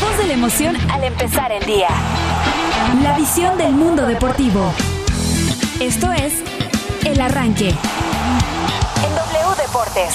voz de la emoción al empezar el día. La visión del mundo deportivo. Esto es El Arranque. En W Deportes.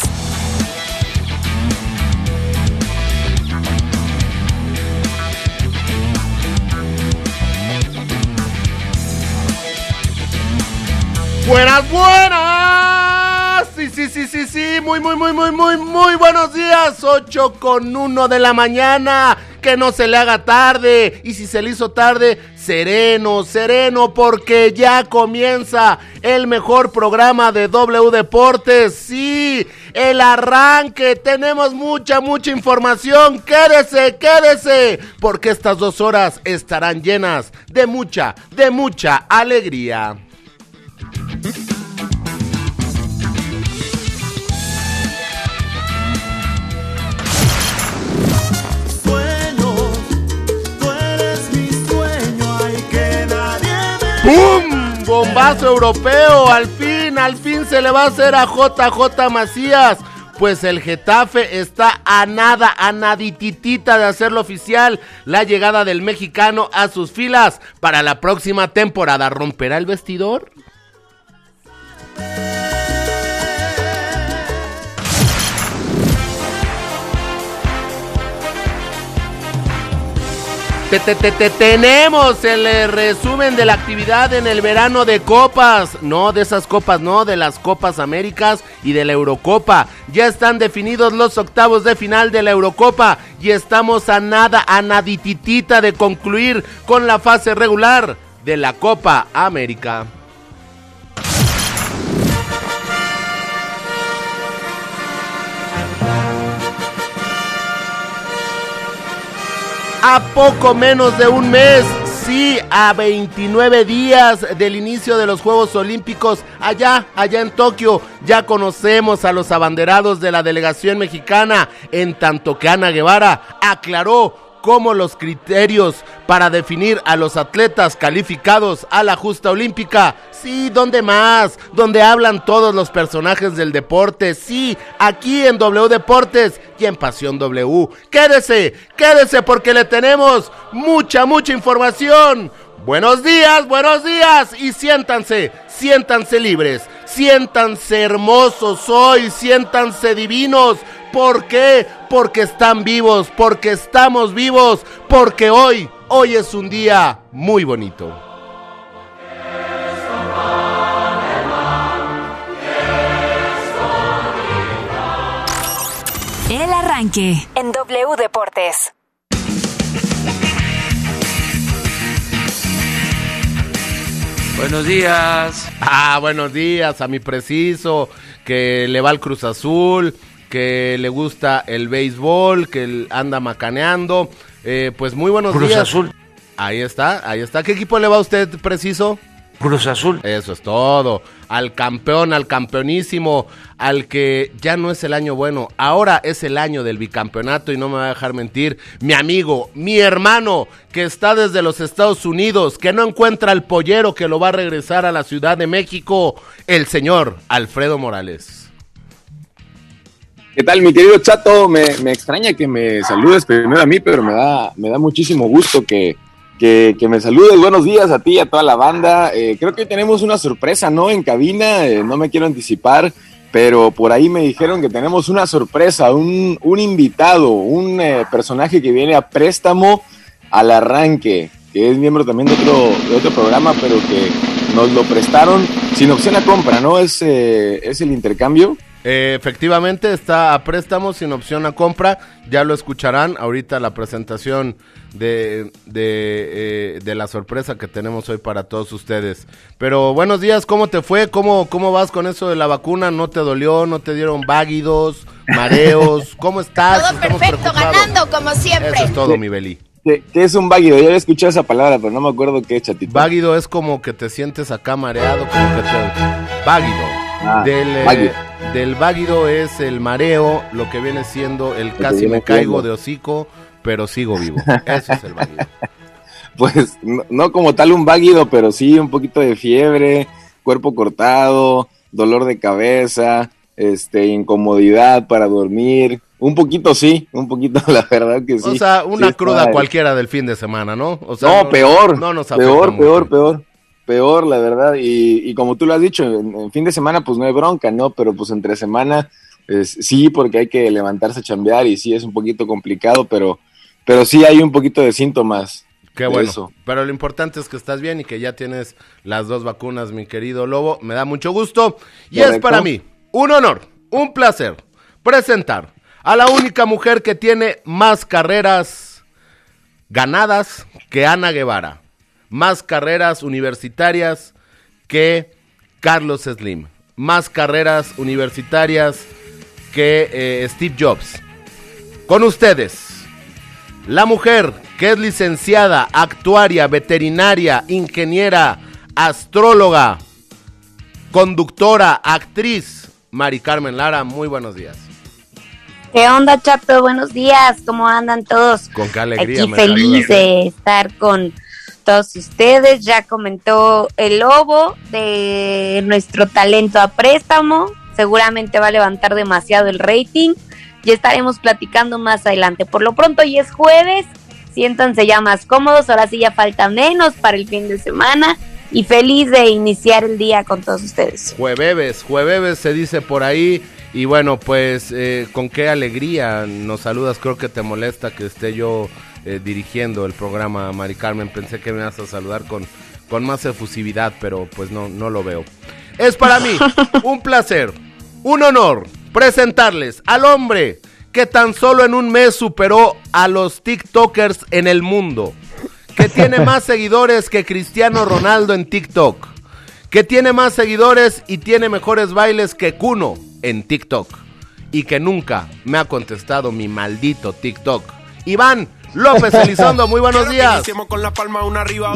Buenas, buenas. Sí, sí, sí, sí, sí. Muy, muy, muy, muy, muy, muy buenos días. 8 con 1 de la mañana. Que no se le haga tarde. Y si se le hizo tarde, sereno, sereno, porque ya comienza el mejor programa de W Deportes. Sí, el arranque. Tenemos mucha, mucha información. Quédese, quédese. Porque estas dos horas estarán llenas de mucha, de mucha alegría. ¡Pum! Bombazo europeo. Al fin, al fin se le va a hacer a JJ Macías. Pues el Getafe está a nada, a nadititita de hacerlo oficial. La llegada del mexicano a sus filas para la próxima temporada. ¿Romperá el vestidor? Te, te, te, te, tenemos el eh, resumen de la actividad en el verano de copas. No, de esas copas, no, de las Copas Américas y de la Eurocopa. Ya están definidos los octavos de final de la Eurocopa y estamos a nada, a nadititita de concluir con la fase regular de la Copa América. A poco menos de un mes, sí, a 29 días del inicio de los Juegos Olímpicos allá, allá en Tokio. Ya conocemos a los abanderados de la delegación mexicana, en tanto que Ana Guevara aclaró cómo los criterios para definir a los atletas calificados a la justa olímpica. Sí, ¿dónde más? Donde hablan todos los personajes del deporte. Sí, aquí en W Deportes y en Pasión W. Quédese, quédese porque le tenemos mucha, mucha información. Buenos días, buenos días y siéntanse, siéntanse libres, siéntanse hermosos hoy, siéntanse divinos. ¿Por qué? Porque están vivos, porque estamos vivos, porque hoy, hoy es un día muy bonito. El Arranque. En W Deportes. Buenos días. Ah, buenos días a mi preciso, que le va al Cruz Azul, que le gusta el béisbol, que anda macaneando. Eh, pues muy buenos Cruz días. Azul. Ahí está, ahí está. ¿Qué equipo le va a usted preciso? Cruz Azul. Eso es todo. Al campeón, al campeonísimo, al que ya no es el año bueno, ahora es el año del bicampeonato y no me va a dejar mentir, mi amigo, mi hermano, que está desde los Estados Unidos, que no encuentra el pollero que lo va a regresar a la Ciudad de México, el señor Alfredo Morales. ¿Qué tal, mi querido Chato? Me, me extraña que me saludes primero a mí, pero me da, me da muchísimo gusto que, que, que me saludes. Buenos días a ti y a toda la banda. Eh, creo que tenemos una sorpresa, ¿no? En cabina, eh, no me quiero anticipar, pero por ahí me dijeron que tenemos una sorpresa, un, un invitado, un eh, personaje que viene a préstamo al arranque, que es miembro también de otro, de otro programa, pero que nos lo prestaron sin opción a compra, ¿no? Es, eh, es el intercambio. Eh, efectivamente está a préstamo sin opción a compra. Ya lo escucharán ahorita la presentación de, de, eh, de la sorpresa que tenemos hoy para todos ustedes. Pero buenos días, ¿cómo te fue? ¿Cómo, ¿Cómo vas con eso de la vacuna? ¿No te dolió? ¿No te dieron váguidos, mareos? ¿Cómo estás? Todo Estamos perfecto, ganando como siempre. Eso es todo, mi Beli. ¿Qué, qué es un váguido? Ya había escuchado esa palabra, pero no me acuerdo qué es, chatito. Váguido es como que te sientes acá mareado, como que te... Váguido. Ah, del, eh, váguido. Del váguido es el mareo, lo que viene siendo el casi me caigo de hocico, pero sigo vivo. Eso es el váguido. Pues no, no como tal un váguido, pero sí un poquito de fiebre, cuerpo cortado, dolor de cabeza, este, incomodidad para dormir, un poquito sí, un poquito la verdad que sí. O sea, una Sí cruda cualquiera del fin de semana, ¿no? O sea, no, peor, No nos peor, mucho. peor, peor, peor, la verdad. Y, y como tú lo has dicho, en, en fin de semana pues no hay bronca, ¿no? Pero pues entre semana sí, porque hay que levantarse a chambear y sí es un poquito complicado, pero, pero sí hay un poquito de síntomas. Qué bueno. eso. Pero lo importante es que estás bien y que ya tienes las dos vacunas, mi querido Lobo. Me da mucho gusto. Y es para mí un honor, un placer presentar a la única mujer que tiene más carreras ganadas que Ana Guevara. Más carreras universitarias que Carlos Slim. Más carreras universitarias que eh, Steve Jobs. Con ustedes, la mujer que es licenciada, actuaria, veterinaria, ingeniera, astróloga, conductora, actriz, Mari Carmen Lara, muy buenos días. ¿Qué onda, Chato? Buenos días. ¿Cómo andan todos? Con qué alegría Aquí me feliz saludas. de estar con todos ustedes. Ya comentó el lobo de nuestro talento a préstamo. Seguramente va a levantar demasiado el rating. Y estaremos platicando más adelante. Por lo pronto, hoy es jueves. Siéntanse ya más cómodos. Ahora sí ya falta menos para el fin de semana. Y feliz de iniciar el día con todos ustedes. Jueves, jueves se dice por ahí. Y bueno, pues eh, con qué alegría nos saludas. Creo que te molesta que esté yo eh, dirigiendo el programa, Mari Carmen. Pensé que me ibas a saludar con, con más efusividad, pero pues no, no lo veo. Es para mí un placer, un honor presentarles al hombre que tan solo en un mes superó a los TikTokers en el mundo. Que tiene más seguidores que Cristiano Ronaldo en TikTok que tiene más seguidores y tiene mejores bailes que Kuno en TikTok. Y que nunca me ha contestado mi maldito TikTok. Iván López Elizondo, muy buenos días.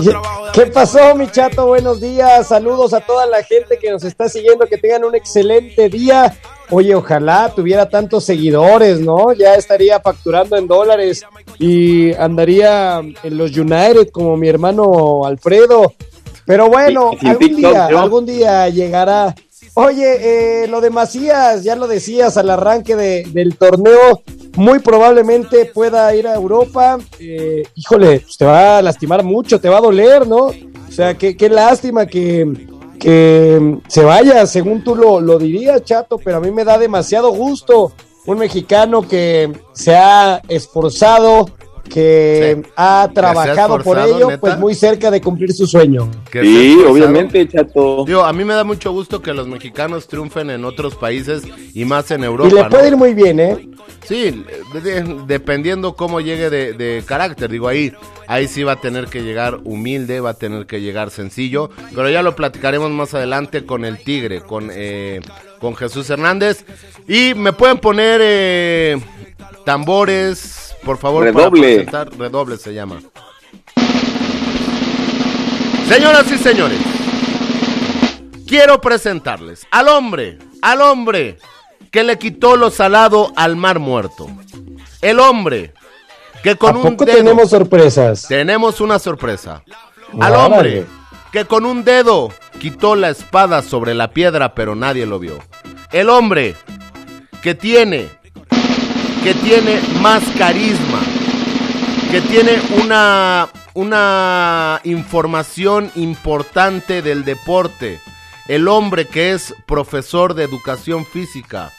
¿Qué- ¿Qué pasó, mi chato? Buenos días. Saludos a toda la gente que nos está siguiendo. Que tengan un excelente día. Oye, ojalá tuviera tantos seguidores, ¿no? Ya estaría facturando en dólares y andaría en los United como mi hermano Alfredo. Pero bueno, algún día, algún día llegará. Oye, eh, lo de ya lo decías al arranque de- del torneo, muy probablemente pueda ir a Europa. Eh, híjole, pues te va a lastimar mucho, te va a doler, ¿no? O sea, qué, qué lástima que, que se vaya, según tú lo, lo dirías, chato, pero a mí me da demasiado gusto un mexicano que se ha esforzado, que Sí. ha trabajado por ello, ¿neta? pues muy cerca de cumplir su sueño. Sí, obviamente, chato. Digo, a mí me da mucho gusto que los mexicanos triunfen en otros países y más en Europa. Y le ¿no? puede ir muy bien, ¿eh? Sí, de- de- dependiendo cómo llegue de, de carácter. Digo, ahí, ahí sí va a tener que llegar humilde, va a tener que llegar sencillo. Pero ya lo platicaremos más adelante con el Tigre, con, eh, con Jesús Hernández. Y me pueden poner eh, tambores, por favor. para Redoble. presentar. Redoble se llama. Señoras y señores, quiero presentarles al hombre, al hombre que le quitó lo salado al mar muerto. El hombre que con ¿A un poco dedo tenemos sorpresas? tenemos una sorpresa. Al hombre que con un dedo quitó la espada sobre la piedra pero nadie lo vio. El hombre que tiene que tiene más carisma, que tiene una una información importante del deporte. El hombre que es profesor de educación física.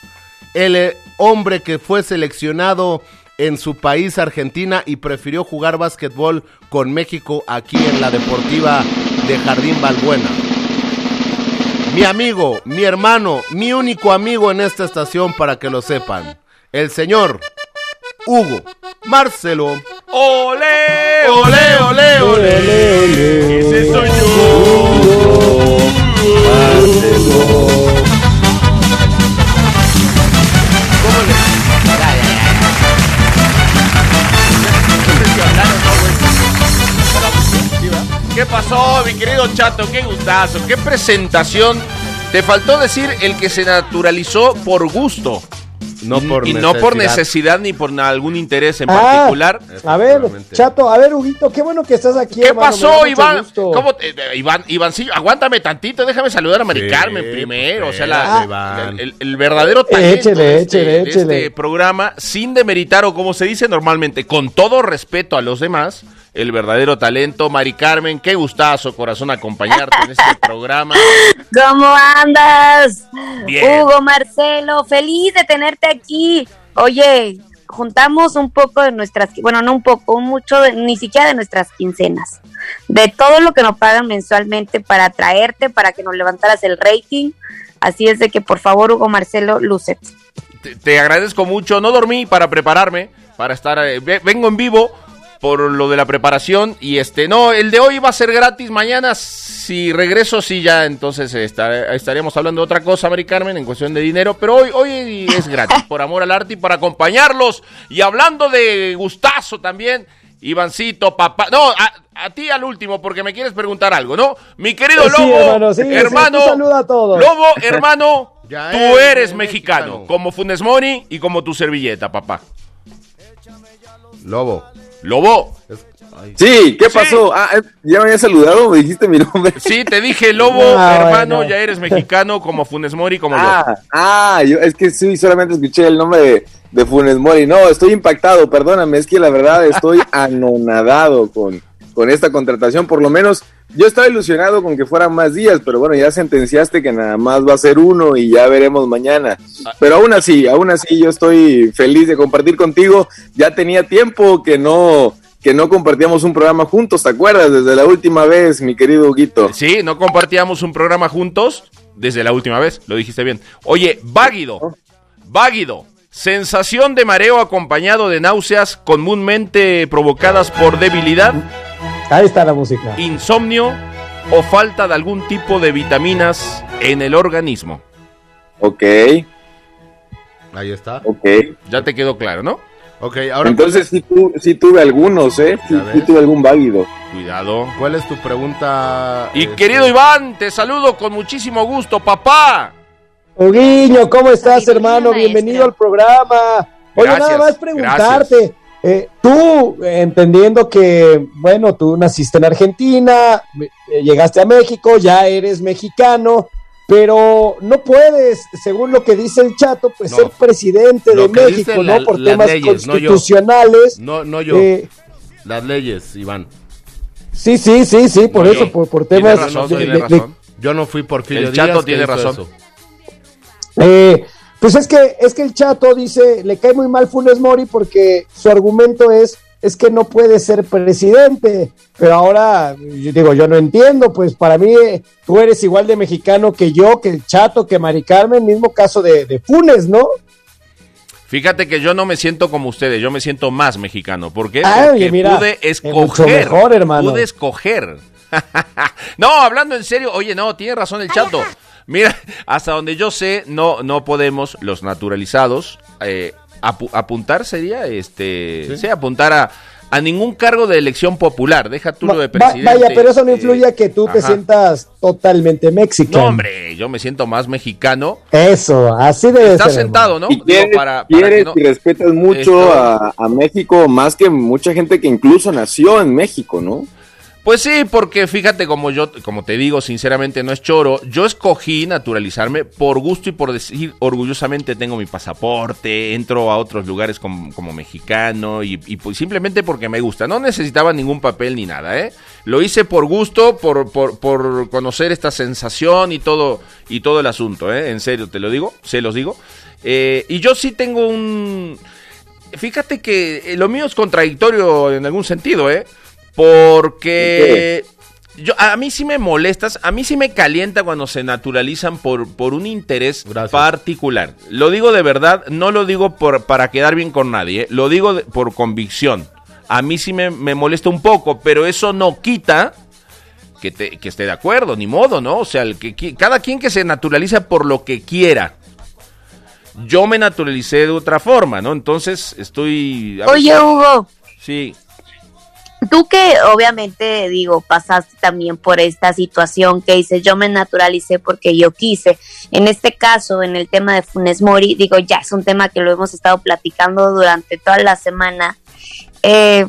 El eh, hombre que fue seleccionado en su país, Argentina, y prefirió jugar básquetbol con México aquí en la Deportiva de Jardín Balbuena. Mi amigo, mi hermano, mi único amigo en esta estación para que lo sepan. El señor Hugo Marcelo. ¡Ole! ¡Ole, ole, ole! Ese soy yo. ¿Cómo le-. ¿Qué pasó, mi querido Chato? Qué gustazo, qué presentación. Te faltó decir el que se naturalizó por gusto. No y, por y no por necesidad. ni por algún interés en Ah, particular. A ver. Chato, a ver, Huguito, qué bueno que estás aquí. ¿Qué hermano, pasó, Iván? ¿Cómo te- eh, Iván, Ivancillo, aguántame tantito, déjame saludar a Mari Sí, Carmen pues, primero. O sea, la, el, el- el verdadero talento Échele, de, este, échele, de este programa, sin demeritar o como se dice normalmente, con todo respeto a los demás, el verdadero talento. Mari Carmen, qué gustazo, corazón, acompañarte en este programa. ¿Cómo andas? Bien. Hugo, Marcelo, feliz de tenerte aquí. Oye, juntamos un poco de nuestras, bueno, no un poco, mucho, de- ni siquiera de nuestras quincenas, de todo lo que nos pagan mensualmente para traerte, para que nos levantaras el rating. Así es de que, por favor, Hugo, Marcelo, lucete. Te, te agradezco mucho. No dormí para prepararme, para estar. eh, ve- vengo en vivo por lo de la preparación y este no, el de hoy va a ser gratis. Mañana si regreso sí ya entonces estar- estaríamos hablando de otra cosa, Mari Carmen, en cuestión de dinero, pero hoy hoy es gratis por amor al arte y para acompañarlos y hablando de gustazo también. Ivancito, papá. No, a, a ti al último, porque me quieres preguntar algo, ¿no? Mi querido Sí, Lobo, hermano, sí, hermano, tú saluda a todos. Lobo, hermano, Ya tú eres mexicano, mexicano. como Funes Mori y como tu servilleta, papá. Lobo. Lobo, ay, Sí, ¿qué Sí. pasó? Ah, eh, ya me había saludado, me dijiste mi nombre. sí, te dije Lobo, Ah, hermano, bueno. ya eres mexicano, como Funes Mori, como yo. Ah, ah, yo es que sí, solamente escuché el nombre de, de Funes Mori. No, estoy impactado, perdóname, es que la verdad estoy anonadado con, con esta contratación. Por lo menos yo estaba ilusionado con que fueran más días, pero bueno, ya sentenciaste que nada más va a ser uno y ya veremos mañana. Pero aún así, aún así yo estoy feliz de compartir contigo. Ya tenía tiempo que no que no compartíamos un programa juntos, ¿te acuerdas? Desde la última vez, mi querido Huguito. Sí, no compartíamos un programa juntos desde la última vez, lo dijiste bien. Oye, váguido, váguido, sensación de mareo acompañado de náuseas comúnmente provocadas por debilidad, Ahí está la música. insomnio o falta de algún tipo de vitaminas en el organismo. Ok, ahí está. ok. Ya te quedó claro, ¿no? Ok, ahora Entonces sí, tu- sí tuve algunos, ¿eh? Sí, tuve algún válido. Cuidado. ¿cuál es tu pregunta? Y este? querido Iván, te saludo con muchísimo gusto, papá. Huguiño, ¿cómo estás, hermano? Bienvenido al programa. Oye, Gracias, nada más preguntarte. Eh, tú, entendiendo que, bueno, tú naciste en Argentina, eh, llegaste a México, ya eres mexicano, pero no puedes, según lo que dice el chato, pues No. ser presidente Lo de México, ¿no? Por temas leyes, no yo. constitucionales. No, no yo. Eh, Las leyes, Iván. sí, sí, sí, sí, por No, eso, yo. por, por Tiene temas razón, de- tiene de- de- razón. Yo no fui Porfirio El Chato Díaz que tiene razón. eso. Eh, pues es que, es que el chato dice, le cae muy mal Funes Mori porque su argumento es, es que no puede ser presidente. Pero ahora, yo digo, yo no entiendo, pues para mí eh, tú eres igual de mexicano que yo, que el chato, que Mari Carmen, mismo caso de, de Funes, ¿no? Fíjate que yo no me siento como ustedes, yo me siento más mexicano. ¿Por qué? Porque mira, pude es escoger. mejor, hermano. Pude escoger. no, hablando en serio, oye, no, tiene razón el chato. Mira, hasta donde yo sé, no, no podemos, los naturalizados, eh, apu- apuntar sería, este, sí, apuntar a, a ningún cargo de elección popular. Deja tú lo de Va- presidente. vaya, pero eso no eh, influye a que tú te sientas totalmente mexicano. No, hombre, yo me siento más mexicano. Eso, así debe Estás ser. sentado, hermano. ¿no? Y Digo, quieres, para- para quieres que no- y respetas mucho Esto- a, a México más que mucha gente que incluso nació en México, ¿no? Pues sí, porque fíjate como yo, como te digo, sinceramente no es choro. Yo escogí naturalizarme por gusto y por decir orgullosamente tengo mi pasaporte, entro a otros lugares como, como mexicano y, y pues simplemente porque me gusta. No necesitaba ningún papel ni nada, ¿eh? Lo hice por gusto, por, por, por conocer esta sensación y todo y todo el asunto, ¿eh? En serio te lo digo, se los digo. Eh, y yo sí tengo un, fíjate que eh, lo mío es contradictorio en algún sentido, ¿eh? Porque yo, a mí sí me molestas, a mí sí me calienta cuando se naturalizan por, por un interés Gracias. particular. Lo digo de verdad, no lo digo por, para quedar bien con nadie, ¿eh? lo digo de- por convicción. A mí sí me, me molesta un poco, pero eso no quita que, te- que esté de acuerdo, ni modo, ¿no? O sea, el que, qui- cada quien que se naturaliza por lo que quiera. Yo me naturalicé de otra forma, ¿no? Entonces estoy... Oye, Hugo, Sí, Tú que obviamente digo, pasaste también por esta situación que dices, yo me naturalicé porque yo quise. En este caso, en el tema de Funes Mori, digo, ya es un tema que lo hemos estado platicando durante toda la semana. Eh,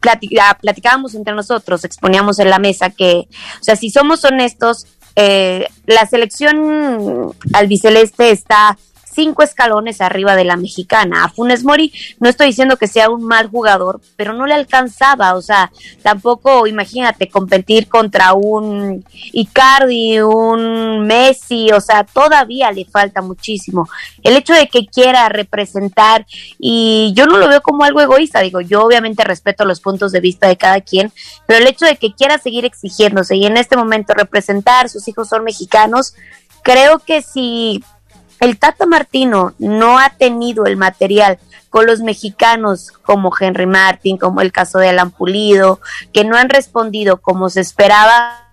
platicábamos entre nosotros, exponíamos en la mesa que, o sea, si somos honestos, eh, la selección albiceleste está cinco escalones arriba de la mexicana. A Funes Mori no estoy diciendo que sea un mal jugador, pero no le alcanzaba, o sea, tampoco imagínate competir contra un Icardi, un Messi, o sea, todavía le falta muchísimo. El hecho de que quiera representar y yo no lo veo como algo egoísta, digo, yo obviamente respeto los puntos de vista de cada quien, pero el hecho de que quiera seguir exigiéndose y en este momento representar, sus hijos son mexicanos, creo que si el Tata Martino no ha tenido el material con los mexicanos como Henry Martin, como el caso de Alan Pulido, que no han respondido como se esperaba.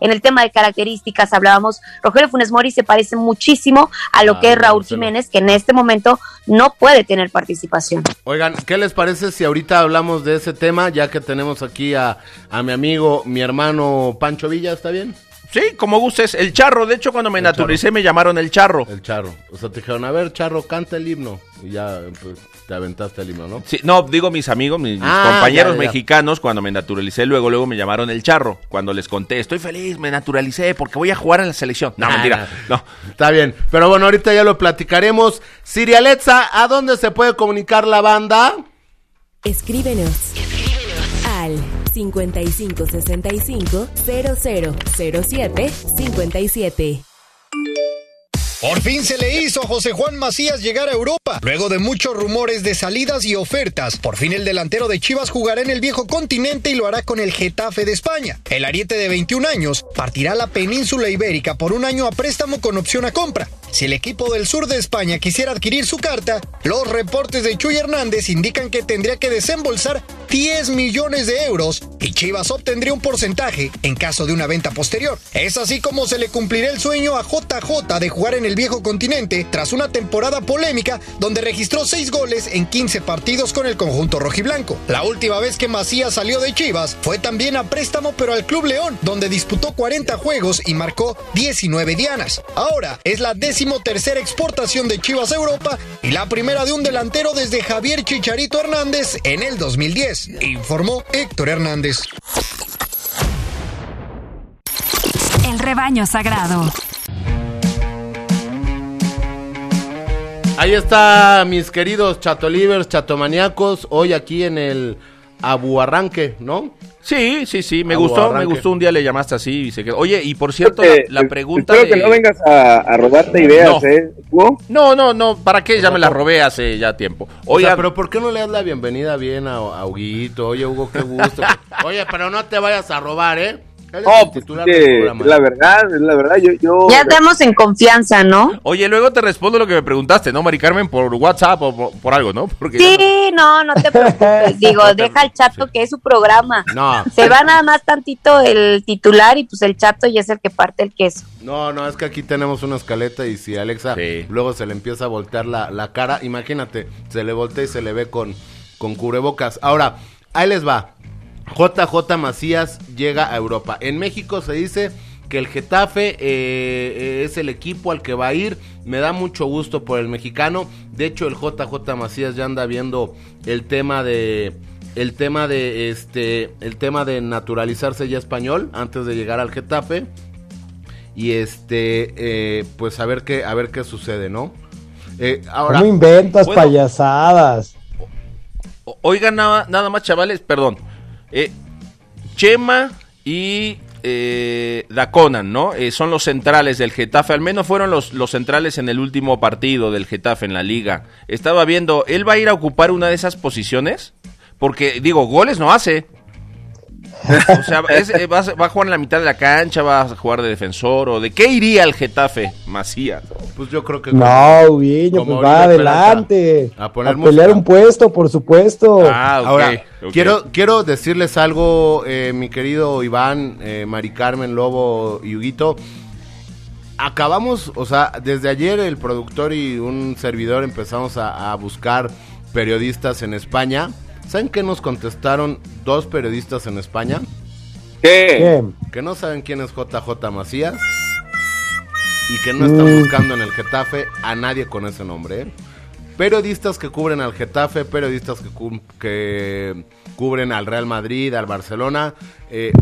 En el tema de características hablábamos, Rogelio Funes Mori se parece muchísimo a lo Ah, que es Raúl Marcelo. Jiménez, que en este momento no puede tener participación. Oigan, ¿qué les parece si ahorita hablamos de ese tema, ya que tenemos aquí a, a mi amigo, mi hermano Pancho Villa, ¿está bien? Sí, como gustes. El charro, de hecho, cuando me El naturalicé me llamaron el charro. El charro. O sea, te dijeron, a ver, charro, canta el himno. Y ya, pues, te aventaste el himno, ¿no? Sí, no, digo mis amigos, mis, Ah, compañeros ya, ya. mexicanos, cuando me naturalicé, luego, luego me llamaron el charro. Cuando les conté, estoy feliz, me naturalicé porque voy a jugar en la selección. No, Ah, mentira. No. Está bien. Pero bueno, ahorita ya lo platicaremos. Siri Alexa, ¿a dónde se puede comunicar la banda? Escríbenos. Al 5565 0007 57. Por fin se le hizo a José Juan Macías llegar a Europa. Luego de muchos rumores de salidas y ofertas, por fin el delantero de Chivas jugará en el viejo continente y lo hará con el Getafe de España. El ariete de 21 años partirá a la península ibérica por un año a préstamo con opción a compra. Si el equipo del sur de España quisiera adquirir su carta, los reportes de Chuy Hernández indican que tendría que desembolsar 10 millones de euros y Chivas obtendría un porcentaje en caso de una venta posterior. Es así como se le cumplirá el sueño a JJ de jugar en el viejo continente tras una temporada polémica donde registró 6 goles en 15 partidos con el conjunto rojiblanco. La última vez que Macías salió de Chivas fue también a préstamo pero al Club León, donde disputó 40 juegos y marcó 19 dianas. Ahora es la decimotercera exportación de Chivas a Europa y la primera de un delantero desde Javier Chicharito Hernández en el 2010, informó Héctor Hernández. El rebaño sagrado. Ahí está, mis queridos chatolivers, chatomaníacos, hoy aquí en el Abuarranque, ¿no? Sí, sí, sí, me gustó, arranque. me gustó. Un día le llamaste así y se quedó. Oye, y por cierto, Eh, la, la pregunta Espero de... que no vengas a, a robarte ideas, No. ¿eh? Hugo? No, no, no, ¿para qué? Ya me la robé hace ya tiempo. O Oiga, sea, pero ¿por qué no le das la bienvenida bien a, a Huguito? Oye, Hugo, qué gusto. Oye, pero no te vayas a robar, ¿eh? Él es pues que la verdad, es la verdad. Yo, yo, Ya estamos en confianza, ¿no? oye, luego te respondo lo que me preguntaste, ¿no, Mari Carmen? Por WhatsApp o por, por algo, ¿no? Porque ya no- Sí, no, no te preocupes. Digo, deja el chato que es su programa. No, Se va nada más tantito el titular y pues el chato ya es el que parte el queso. no, no, es que aquí tenemos una escaleta y si Alexa Sí. luego se le empieza a voltear la, la cara, imagínate, se le voltea y se le ve con, con cubrebocas. Ahora, ahí les va. JJ Macías llega a Europa. En México se dice que el Getafe eh, eh, es el equipo al que va a ir. Me da mucho gusto por el mexicano. De hecho, el JJ Macías ya anda viendo el tema de el tema de este el tema de naturalizarse ya español antes de llegar al Getafe y este eh, pues a ver qué a ver qué sucede, ¿no? Eh, ahora ¿Cómo inventas payasadas? Oigan, nada, nada más, chavales, perdón. Eh, Chema y eh, Daconan, ¿no? Eh, son los centrales del Getafe. Al menos fueron los, los centrales en el último partido del Getafe en la liga. Estaba viendo, ¿él va a ir a ocupar una de esas posiciones? Porque, digo, goles no hace. O sea, es- eh, va, a, va a jugar en la mitad de la cancha, va a jugar de defensor, o de qué iría el Getafe, Macías. pues yo creo que No, Guiño, como pues va adelante. a A, poner pelear música. un puesto, por supuesto. Ah, ok, Ahora, ok. quiero, quiero decirles algo, eh, mi querido Iván, eh, Mari Carmen, Lobo y Huguito. Acabamos, o sea, desde ayer el productor y un servidor empezamos a, a buscar periodistas en España ¿Saben qué nos contestaron dos periodistas en España? ¿Qué? Que no saben quién es JJ Macías y que no están Mm. buscando en el Getafe a nadie con ese nombre. ¿eh? Periodistas que cubren al Getafe, periodistas que, cu- que cubren al Real Madrid, al Barcelona, eh,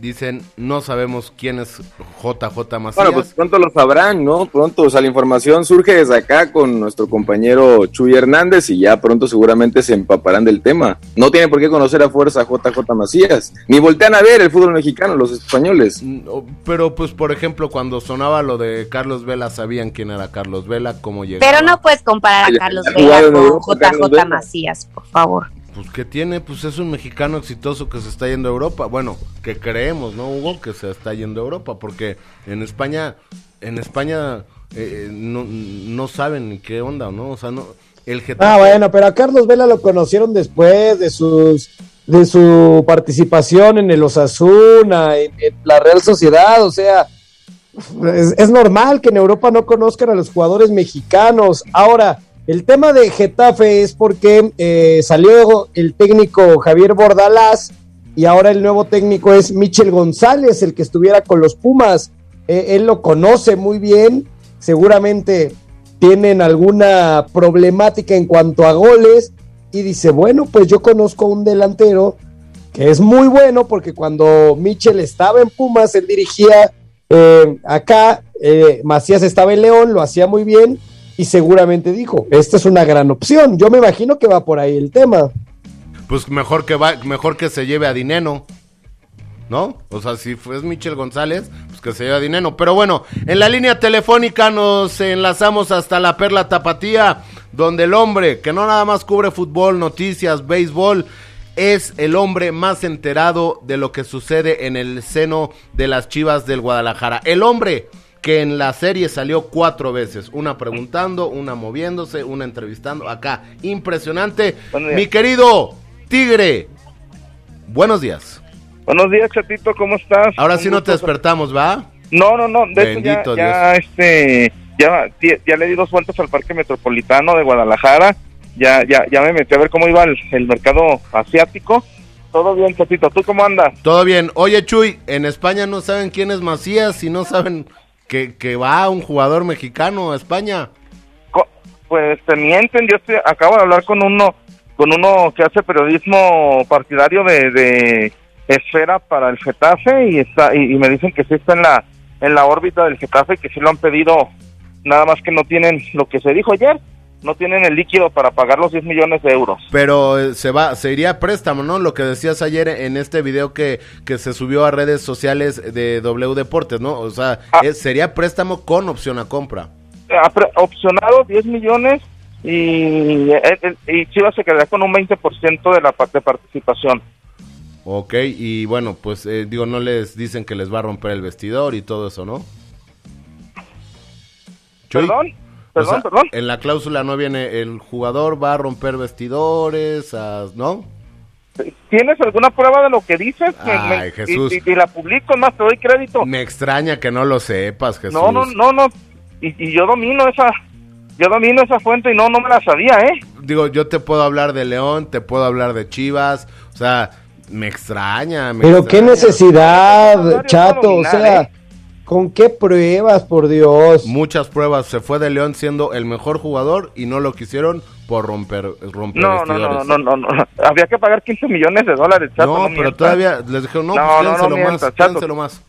dicen no sabemos quién es JJ Macías. Bueno, pues pronto lo sabrán, ¿no? Pronto, o sea, la información surge desde acá con nuestro compañero Chuy Hernández y ya pronto seguramente se empaparán del tema. No tienen por qué conocer a fuerza a JJ Macías, ni voltean a ver el fútbol mexicano, los españoles. No, Pero pues por ejemplo cuando sonaba lo de Carlos Vela sabían quién era Carlos Vela, cómo llegó. Pero no puedes comparar a Carlos Vela con JJ. Macías, por favor. Pues que tiene, pues es un mexicano exitoso que se está yendo a Europa. Bueno, que creemos, ¿no, Hugo? Que se está yendo a Europa, porque en España, en España eh, no, no saben ni qué onda, ¿no? O sea, no, el Getafe... Ah, bueno, pero a Carlos Vela lo conocieron después de sus de su participación en el Osasuna, en, la Real Sociedad, o sea, es normal que en Europa no conozcan a los jugadores mexicanos. Ahora, el tema de Getafe es porque eh, salió el técnico Javier Bordalás y ahora el nuevo técnico es Michel González, el que estuviera con los Pumas. Eh, él lo conoce muy bien, seguramente tienen alguna problemática en cuanto a goles y dice, bueno, pues yo conozco un delantero que es muy bueno porque cuando Michel estaba en Pumas, él dirigía eh, acá, eh, Macías estaba en León, lo hacía muy bien y seguramente dijo, esta es una gran opción. Yo me imagino que va por ahí el tema. Pues mejor que va, mejor que se lleve a Dineno. ¿No? O sea, si fue Michel González, pues que se lleve a Dineno. Pero bueno, en la línea telefónica nos enlazamos hasta la Perla Tapatía, donde el hombre, que no nada más cubre fútbol, noticias, béisbol, es el hombre más enterado de lo que sucede en el seno de las Chivas del Guadalajara. El hombre que en la serie salió cuatro veces, una preguntando, una moviéndose, una entrevistando, acá, impresionante. Mi querido Tigre, buenos días. Buenos días, Chatito, ¿cómo estás? Ahora Un sí no te despertamos, ¿va? No, no, no, de Bendito hecho ya, ya, este, ya, ya- ya le di dos vueltas al Parque Metropolitano de Guadalajara, ya, ya, ya me metí a ver cómo iba el, el mercado asiático. Todo bien, Chatito, ¿tú cómo andas? Todo bien. Oye, Chuy, en España no saben quién es Macías y no saben que, que va un jugador mexicano a España. Pues te mienten, yo estoy, acabo de hablar con uno, con uno que hace periodismo partidario de, esfera para el Getafe y está, y me dicen que sí está en la, en la órbita del Getafe y que sí lo han pedido, nada más que no tienen lo que se dijo ayer, no tienen el líquido para pagar los 10 millones de euros. Pero eh, se va, se iría a préstamo, ¿no? Lo que decías ayer en este video que, que se subió a redes sociales de W Deportes, ¿no? O sea, Ah. es- sería préstamo con opción a compra. Pre- opcionado 10 millones y, eh, eh, y Chivas se quedaría con un 20% de la de participación. Ok, y bueno, pues eh, digo, no les dicen que les va a romper el vestidor y todo eso, ¿no? Chuy, Perdón, o perdón, sea, perdón. En la cláusula no viene el jugador va a romper vestidores, ¿no? ¿Tienes alguna prueba de lo que dices? Ay, me- Jesús. Y, y- y la publico, más, te doy crédito. Me extraña que no lo sepas, Jesús. No, no, no, no. Y, y yo domino esa, yo domino esa fuente y no, no me la sabía, ¿eh? Digo, yo te puedo hablar de León, te puedo hablar de Chivas, o sea, me extraña. me Pero qué necesidad, chato, o sea, ¿eh? ¿Con qué pruebas, por Dios? Muchas pruebas, se fue de León siendo el mejor jugador y no lo quisieron por romper, romper No, no, no, no, no, no. Había que pagar 15 millones de dólares, chato. No, no pero mientas. todavía les dijeron, no, No, pues no, mientas, más.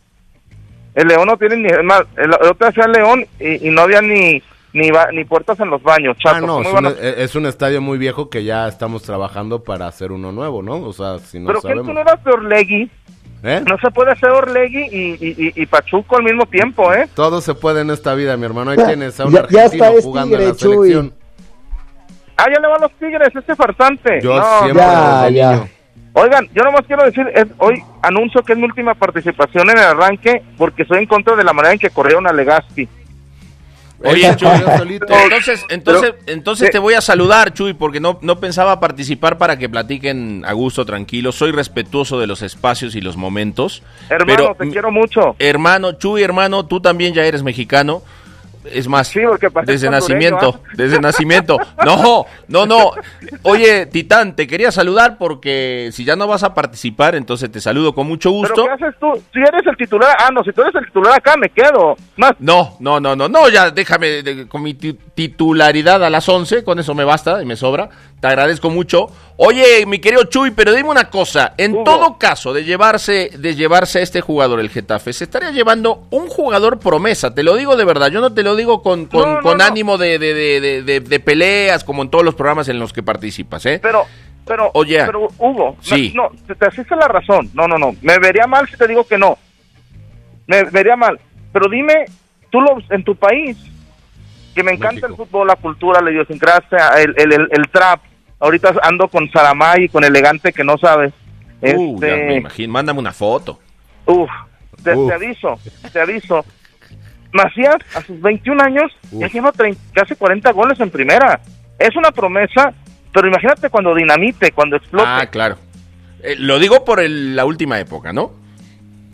El León no tiene ni, es más, el, el otro hacía León y, y no había ni, ni, ba- ni puertas en los baños, chato. Ah, no, ¿Cómo es iban un, a- es un estadio muy viejo que ya estamos trabajando para hacer uno nuevo, ¿no? O sea, si no Pero que tú sabemos. no eras de Orlegui. ¿Eh? No se puede hacer Orlegui y, y, y, y Pachuco al mismo tiempo, ¿eh? Todo se puede en esta vida, mi hermano. Ahí Ya- tienes a un ya- ya argentino está, es jugando en tigre, la Chuy. selección. Ah, ya le va a los Tigres, este farsante. Yo No, siempre ya, ya. Oigan, yo nomás quiero decir, es- hoy anuncio que es mi última participación en el arranque porque estoy en contra de la manera en que corrieron a Legazpi. Oye, Chuy, solito. entonces, entonces, Pero- entonces te voy a saludar, Chuy, porque no, no pensaba participar para que platiquen a gusto, tranquilo. Soy respetuoso de los espacios y los momentos. Hermano, pero, te quiero mucho. Hermano, Chuy, hermano, tú también ya eres mexicano. Es más, Sí, desde nacimiento, ¿ah? desde nacimiento. No, no, no. Oye, Titán, te quería saludar porque si ya no vas a participar, entonces te saludo con mucho ¿Pero gusto. qué haces tú? Si eres el titular, ah, no, si tú eres el titular acá, me quedo. Más, No, no, no, no, no, ya déjame de- con mi ti- titularidad a las 11, con eso me basta y me sobra. Te agradezco mucho. Oye, mi querido Chuy, pero dime una cosa, en Hugo. todo caso de llevarse de llevarse a este jugador el Getafe, se estaría llevando un jugador promesa, te lo digo de verdad, yo no te lo digo con, con, No, no, con no. ánimo de, de, de, de- peleas como en todos los programas en los que participas, ¿eh? pero, pero, Oye. pero Hugo, Sí. no, te, te asiste la razón. No, no, no, me vería mal si te digo que no. Me vería mal. Pero dime, tú lo, en tu país, que me encanta el fútbol, la cultura, la idiosincrasia, el, el, el, el trap. Ahorita ando con Saramay y con Elegante que no sabes. Uh, ya me Este, imagino, mándame una foto. Uf, te, Uf. te aviso, te aviso. Macías, a sus 21 años, ya lleva 30 casi 40 goles en primera. Es una promesa, pero imagínate cuando dinamite, cuando explote. Ah, claro. Eh, lo digo por el- la última época, ¿no?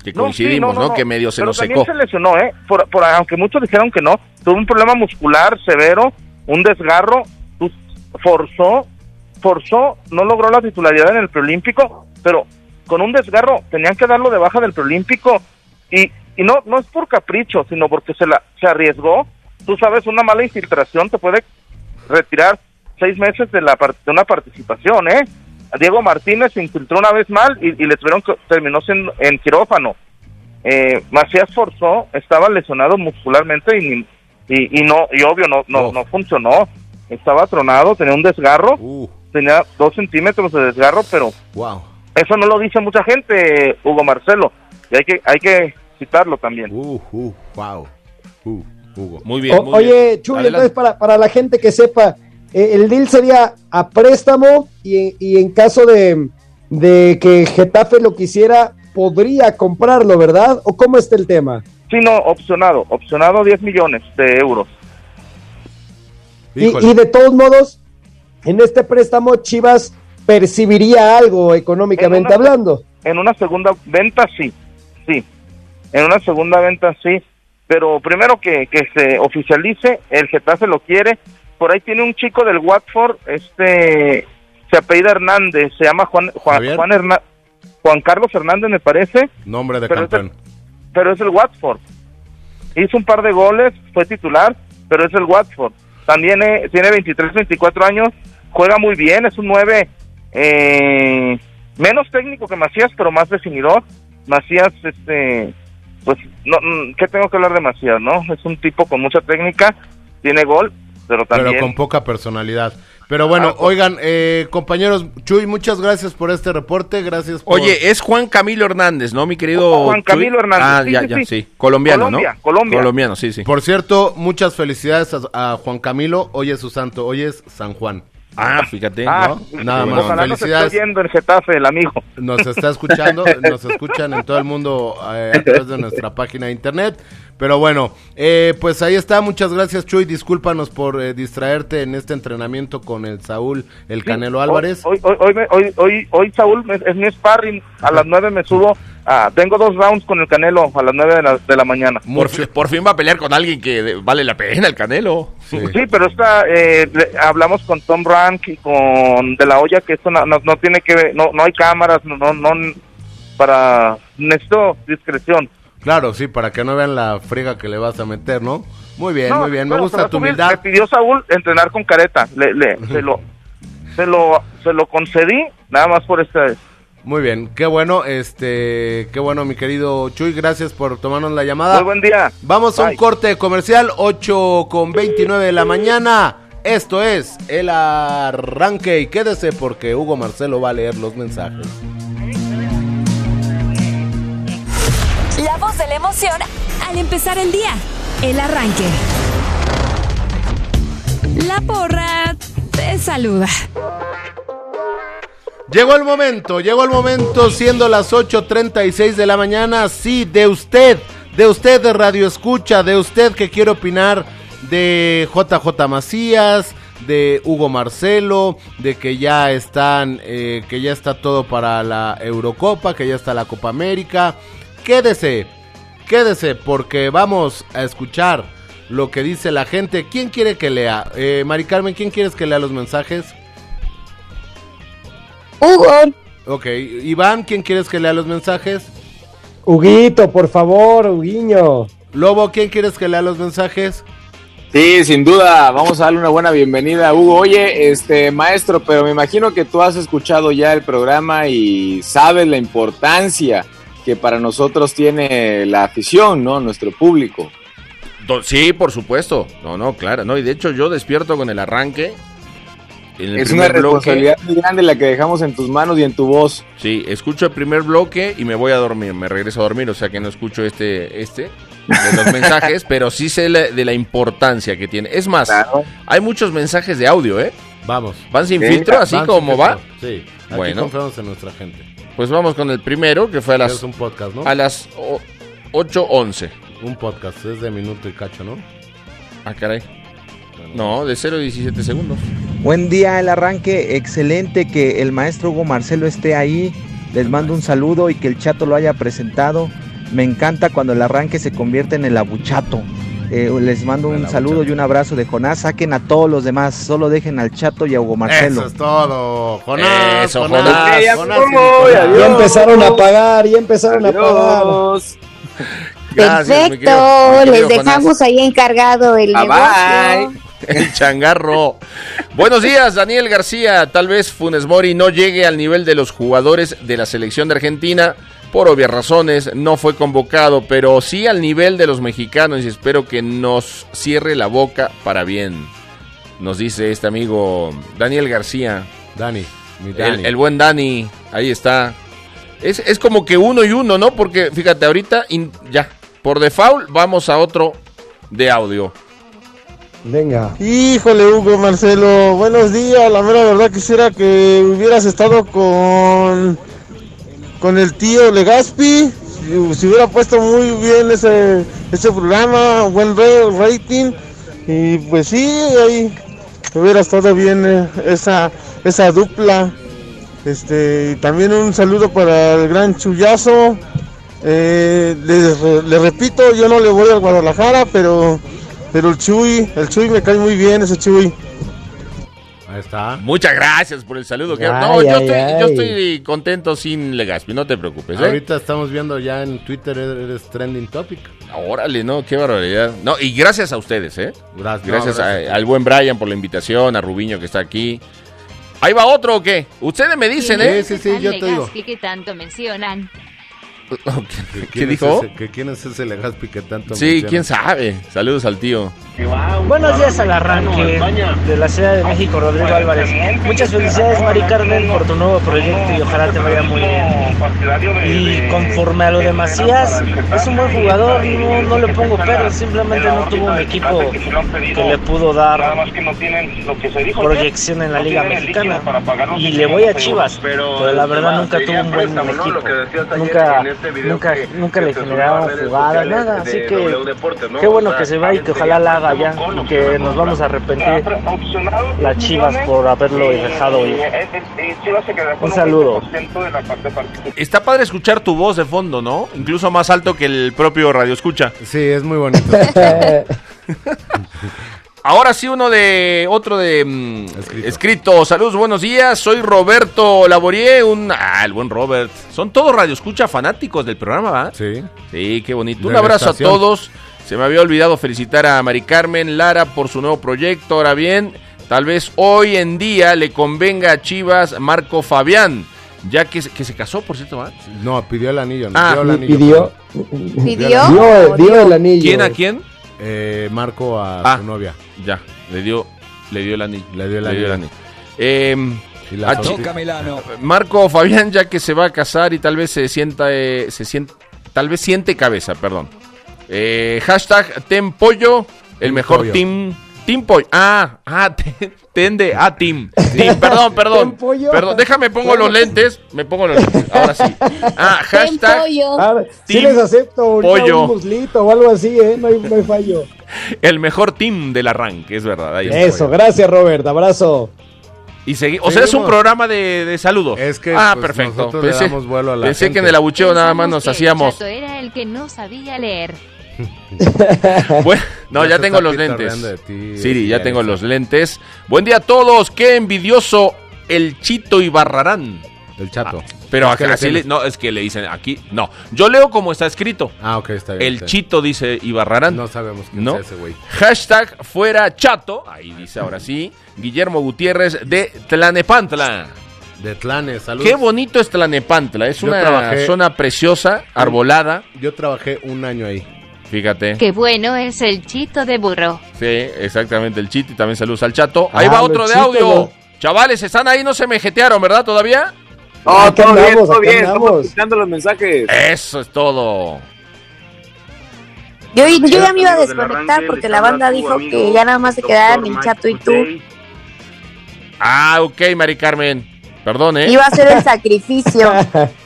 Que No, sí, coincidimos, no, ¿no? no, Que medio se pero nos también secó. se lesionó, ¿eh? Por, por- aunque muchos dijeron que no, tuvo un problema muscular severo, un desgarro, pues, forzó, forzó, no logró la titularidad en el preolímpico, pero con un desgarro tenían que darlo de baja del preolímpico y, y no no es por capricho, sino porque se la se arriesgó. Tú sabes, una mala infiltración te puede retirar seis meses de la de una participación, ¿eh? Diego Martínez se infiltró una vez mal y, y le tuvieron que terminó siendo en quirófano. Eh, Macías forzó, estaba lesionado muscularmente y, y, y no y obvio no no, Oh. no funcionó. Estaba tronado, tenía un desgarro, Uh, tenía dos centímetros de desgarro, pero wow. eso no lo dice mucha gente, Hugo Marcelo, y hay que hay que citarlo también. Uh, uh, wow. Uh, Hugo. Muy bien. O- muy bien. oye, Chuy, Adelante. entonces para, para la gente que sepa, eh, el deal sería a préstamo y, y en caso de, de que Getafe lo quisiera, podría comprarlo, ¿verdad? ¿O cómo está el tema? Sí, no, opcionado, opcionado 10 millones de euros. Y, y de todos modos, en este préstamo Chivas percibiría algo económicamente En una- hablando. En una segunda venta sí, sí. En una segunda venta sí. Pero primero que, que se oficialice, el Getafe lo quiere. Por ahí tiene un chico del Watford, este, se apellida Hernández, se llama Juan Juan. Juan, Herna- Juan Carlos Hernández me parece, Nombre de Pero es campeón. pero es el Watford. Hizo un par de goles, fue titular, pero es el Watford. También eh, tiene 23, 24 años, juega muy bien, es un 9 eh, menos técnico que Macías, pero más definidor. Macías, este, pues, no, mm, ¿qué tengo que hablar de Macías, no? Es un tipo con mucha técnica, tiene gol, pero también... Pero con poca personalidad. Pero bueno, Ah, pues. oigan, eh, compañeros, Chuy, muchas gracias por este reporte, gracias por... Oye, es Juan Camilo Hernández, ¿no, mi querido? Juan Chuy? Camilo Hernández, Ah, sí, ya, sí, ya, sí. sí. Colombiano, Colombia, ¿no? Colombia. Colombiano, sí, sí. Por cierto, muchas felicidades a, a Juan Camilo, hoy es su santo, hoy es San Juan. Ah, fíjate, Ah, ¿no? Nada más. Ojalá nos esté oyendo en Getafe, el amigo. Nos está escuchando, nos escuchan en todo el mundo eh, a través de nuestra página de internet. Pero bueno, eh, pues ahí está. Muchas gracias, Chuy. Discúlpanos por eh, distraerte en este entrenamiento con el Saúl, el Canelo Sí, Álvarez. Hoy, hoy, hoy, hoy, hoy, hoy, Saúl es mi sparring. A las 9 me subo. Ah, tengo dos rounds con el Canelo a las 9 de la, de la mañana. Por, fin, por fin va a pelear con alguien que de- vale la pena, el Canelo. Sí. Sí, pero esta, eh, le- hablamos con Tom Rank y con De La Hoya que esto no, no, no tiene que ver, no, no hay cámaras, no, no, no, para, necesito discreción. Claro, sí, para que no vean la friega que le vas a meter, ¿no? Muy bien, No, muy bien. Me gusta tu humildad. Me pidió Saúl entrenar con careta. Le, le, se lo, se lo, se lo concedí, nada más por esta vez. Muy bien, qué bueno, este, qué bueno, mi querido Chuy. Gracias por tomarnos la llamada. Muy buen día. Vamos a un corte comercial, 8 con 29 de la mañana. Esto es el arranque y quédese porque Hugo Marcelo va a leer los mensajes. La voz de la emoción al empezar el día. El arranque. La porra te saluda. Llegó el momento, llegó el momento, siendo las 8.36 de la mañana, sí, de usted, de usted de Radio Escucha, de usted que quiere opinar de JJ Macías, de Hugo Marcelo, de que ya están, eh, que ya está todo para la Eurocopa, que ya está la Copa América. Quédese, quédese, porque vamos a escuchar lo que dice la gente. ¿Quién quiere que lea? Eh, Mari Carmen, ¿quién quieres que lea los mensajes? Hugo. Ok, Iván, ¿quién quieres que lea los mensajes? Huguito, por favor, Huguiño. Lobo, ¿quién quieres que lea los mensajes? Sí, sin duda, vamos a darle una buena bienvenida a Hugo. Oye, este maestro, pero me imagino que tú has escuchado ya el programa y sabes la importancia que para nosotros tiene la afición, ¿no? Nuestro público. Sí, por supuesto. No, no, claro. No, y de hecho yo despierto con el arranque. En el Es una primer bloque. responsabilidad muy grande la que dejamos en tus manos y en tu voz. Sí, escucho el primer bloque y me voy a dormir, me regreso a dormir, o sea que no escucho este, este, de los mensajes, pero sí sé la- de la importancia que tiene. Es más, Claro. hay muchos mensajes de audio, ¿eh? Vamos. Van sin Sí, filtro, así Van como va. filtro. Sí, aquí Bueno. confiamos en nuestra gente. Pues vamos con el primero, que fue a Es las, un podcast, ¿no? a las o- 8.11. Un podcast, es de minuto y cacho, ¿no? Ah, caray. No, de 0 a 17 segundos. Buen día, el arranque. Excelente que el maestro Hugo Marcelo esté ahí. Les mando un saludo y que el chato lo haya presentado. Me encanta cuando el arranque se convierte en el abuchato. Eh, les mando un saludo y un abrazo de Jonás. Saquen a todos los demás. Solo dejen al chato y a Hugo Marcelo. Eso es todo. Jonás, Eso, Jonás, Jonás. Ya Jonás, voy, Jonás. adiós. Ya empezaron a pagar, ya empezaron a pagar. Gracias, mi querido- Perfecto, mi querido les Jonás. dejamos ahí encargado el Bye, negocio. El changarro. Buenos días, Daniel García. Tal vez Funes Mori no llegue al nivel de los jugadores de la selección de Argentina. Por obvias razones, no fue convocado, pero sí al nivel de los mexicanos y espero que nos cierre la boca para bien. Nos dice este amigo Daniel García. Dani, mi Dani. El, el buen Dani, ahí está. Es, es como que uno y uno, ¿no? Porque fíjate, ahorita in- ya, por default vamos a otro de audio. Venga. Híjole, Hugo Marcelo, buenos días. La mera verdad quisiera que hubieras estado con con el tío Legaspi. Si, hubiera puesto muy bien ese, ese programa, buen rating. Y pues sí, ahí hubiera estado bien eh, esa, esa dupla. Este, y también un saludo para el gran Chuyazo. Eh, re- le repito, yo no le voy al Guadalajara, pero pero el Chuy, el Chuy me cae muy bien, ese Chuy. Ahí está. Muchas gracias por el saludo. que- Ay, no, yo, estoy, ay. yo estoy contento sin Legaspi, no te preocupes. ¿eh? Ahorita estamos viendo ya en Twitter, eres trending topic. Órale, no, qué barbaridad. No, y gracias a ustedes, ¿eh? Gracias. Gracias, no, a- al buen Brian por la invitación, a Rubiño que está aquí. ¿Ahí va otro o qué? Ustedes me dicen, ¿eh? Sí, sí, sí, yo te digo. que tanto mencionan. ¿Que ¿Qué es dijo? ese- ¿Que quién es ese Legaspi que tanto Sí, menciona? quién sabe. Saludos al tío. Buenos días al arranque de la Ciudad de México, Rodrigo Álvarez. Muchas felicidades, Mari Carmen, por tu nuevo proyecto y ojalá te vaya muy bien. Y conforme a lo de Macías, es un buen jugador, no, no le pongo pero, simplemente no tuvo un equipo que le pudo dar proyección en la Liga Mexicana. Y le voy a Chivas, pero la verdad nunca tuvo un buen equipo. Nunca, nunca, nunca le generaron jugadas, nada. Así que qué bueno que se va y que ojalá la haga ya. Y que nos vamos a arrepentir las Chivas por haberlo dejado ir. Un saludo. Está padre escuchar tu voz de fondo, ¿no? Incluso más alto que el propio radio escucha. Sí, es muy bonito. Ahora sí, uno de. Otro de. mm, Escrito. escrito. Saludos, buenos días. Soy Roberto Laborié. Un. Ah, el buen Robert. Son todos radioescucha fanáticos del programa, ¿va? sí. Sí, qué bonito. De Un abrazo a todos. Se me había olvidado felicitar a Mari Carmen Lara por su nuevo proyecto. Ahora bien, tal vez hoy en día le convenga a Chivas Marco Fabián, ya que, se- que se casó, por cierto, ¿va? No, pidió el anillo. No, Ah, dio el anillo. Pidió, ¿Pidió? dio, dio el anillo. ¿Quién a quién? Eh, Marco a Ah. su novia. Ya, le dio, le dio el anillo. Le dio el anillo. Em, Y la a Chi- Toca Marco Fabián, ya que se va a casar y tal vez se sienta, eh, se siente, tal vez siente cabeza, perdón. Eh, hashtag Ten Pollo, el mejor Pollo. team. Team Pollo. Ah, ah, te- tende a Team. Team, perdón, perdón. Team Pollo. Perdón, déjame pongo los lentes. Me pongo los lentes. Ahora sí. Ah, hashtag pollo. Ah, sí Team les acepto ahorita Pollo. un muslito o algo así, ¿eh? No hay, no hay fallo. el mejor team del arranque, es verdad. ahí. Eso, gracias Robert, abrazo. Y segui- o sea, es un Seguimos. programa de, de saludos. Es que, ah, pues, perfecto. nosotros le Pensé, damos vuelo a la pensé que en el abucheo nada más nos que el hacíamos. chato era el que no sabía leer. Bueno, no, Ya tengo los lentes. ti, Siri, ya tengo los lentes. Buen día a todos. Qué envidioso el Chito y Barrarán. El chato. Pero ¿Por qué acá, le así le- no, es que le dicen aquí. No, yo leo como está escrito. Ah, ok, está bien. El está bien. Chito dice Ibarrarán. No sabemos quién ¿No? sea ese güey. Hashtag fuera chato. Ahí dice ahora sí. Guillermo Gutiérrez de Tlanepantla. De Tlanes, saludos. Qué bonito es Tlanepantla. Es Yo una trabajé- zona preciosa, arbolada. Yo trabajé un año ahí. Fíjate. Qué bueno es el chito de burro. Sí, exactamente, el chito y también saludos al chato. Ahí Ah, va los otro de chitos, audio. Chavales, están ahí, no se me jetearon, ¿verdad? ¿Todavía? No, Acá todo bien, andamos, todo acá bien. Estamos andamos. escuchando los mensajes. Eso es todo. Yo, yo ya me iba a desconectar porque la banda dijo amigo, que ya nada más se doctor quedaban el chato y tú. Ah, ok, Mari Carmen. Perdón, ¿eh? Iba a ser el sacrificio.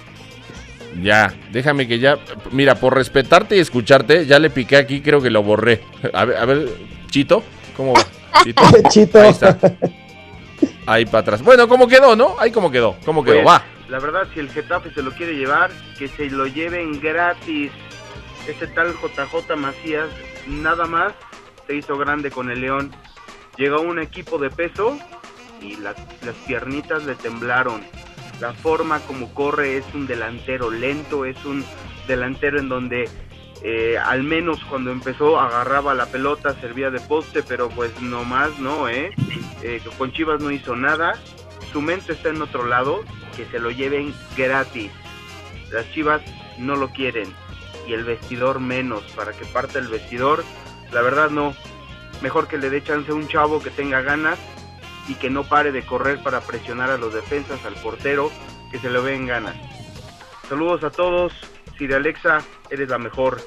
Ya, déjame que ya. Mira, por respetarte y escucharte, ya le piqué aquí, creo que lo borré. A ver, a ver, Chito, ¿cómo va? Chito. Chito. Ahí está. Ahí para atrás. Bueno, ¿cómo quedó, no? Ahí cómo quedó, ¿cómo quedó? Pues, Va. La verdad, si el Getafe se lo quiere llevar, que se lo lleven gratis. Ese tal JJ Macías, nada más, se hizo grande con el León. Llegó un equipo de peso y las, las piernitas le temblaron. La forma como corre es un delantero lento, es un delantero en donde eh, al menos cuando empezó agarraba la pelota, servía de poste, pero pues no más, no, ¿eh? Eh, Con Chivas no hizo nada, su mente está en otro lado, que se lo lleven gratis. Las Chivas no lo quieren y el vestidor menos, para que parte el vestidor, la verdad no. Mejor que le dé chance a un chavo que tenga ganas y que no pare de correr para presionar a los defensas, al portero, que se lo ven ganas. Saludos a todos. Siri Alexa, eres la mejor.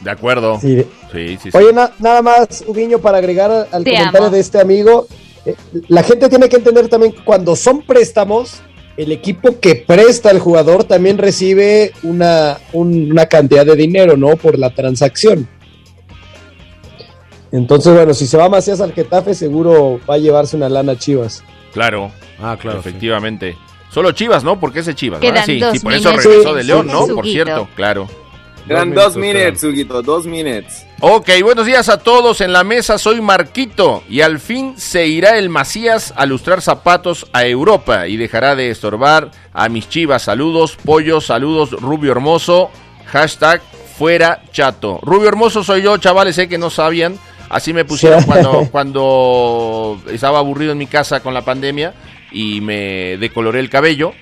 De acuerdo. Sí. Sí, sí, sí. Oye, na- nada más, Uguiño, para agregar al al Te comentario amo. de este amigo, eh, la gente tiene que entender también que cuando son préstamos, el equipo que presta al jugador también recibe una, un- una cantidad de dinero, ¿no? Por la transacción. Entonces, bueno, si se va Macías al Getafe, seguro va a llevarse una lana a Chivas. Claro. Ah, claro. sí. Efectivamente. Solo Chivas, ¿no? Porque ese Chivas. Quedan ¿verdad? Sí, dos sí, por eso regresó Sí, de León, sí, ¿no? Por cierto, claro. Eran Dos minutes, Huguito, dos minutes. Ok, buenos días a todos en la mesa. Soy Marquito y al fin se irá el Macías a lustrar zapatos a Europa y dejará de estorbar a mis chivas. Saludos, pollo, saludos, Rubio Hermoso. Hashtag fuera chato. Rubio Hermoso soy yo, chavales, sé que no sabían. Así me pusieron Sí. cuando, cuando estaba aburrido en mi casa con la pandemia y me decoloré el cabello.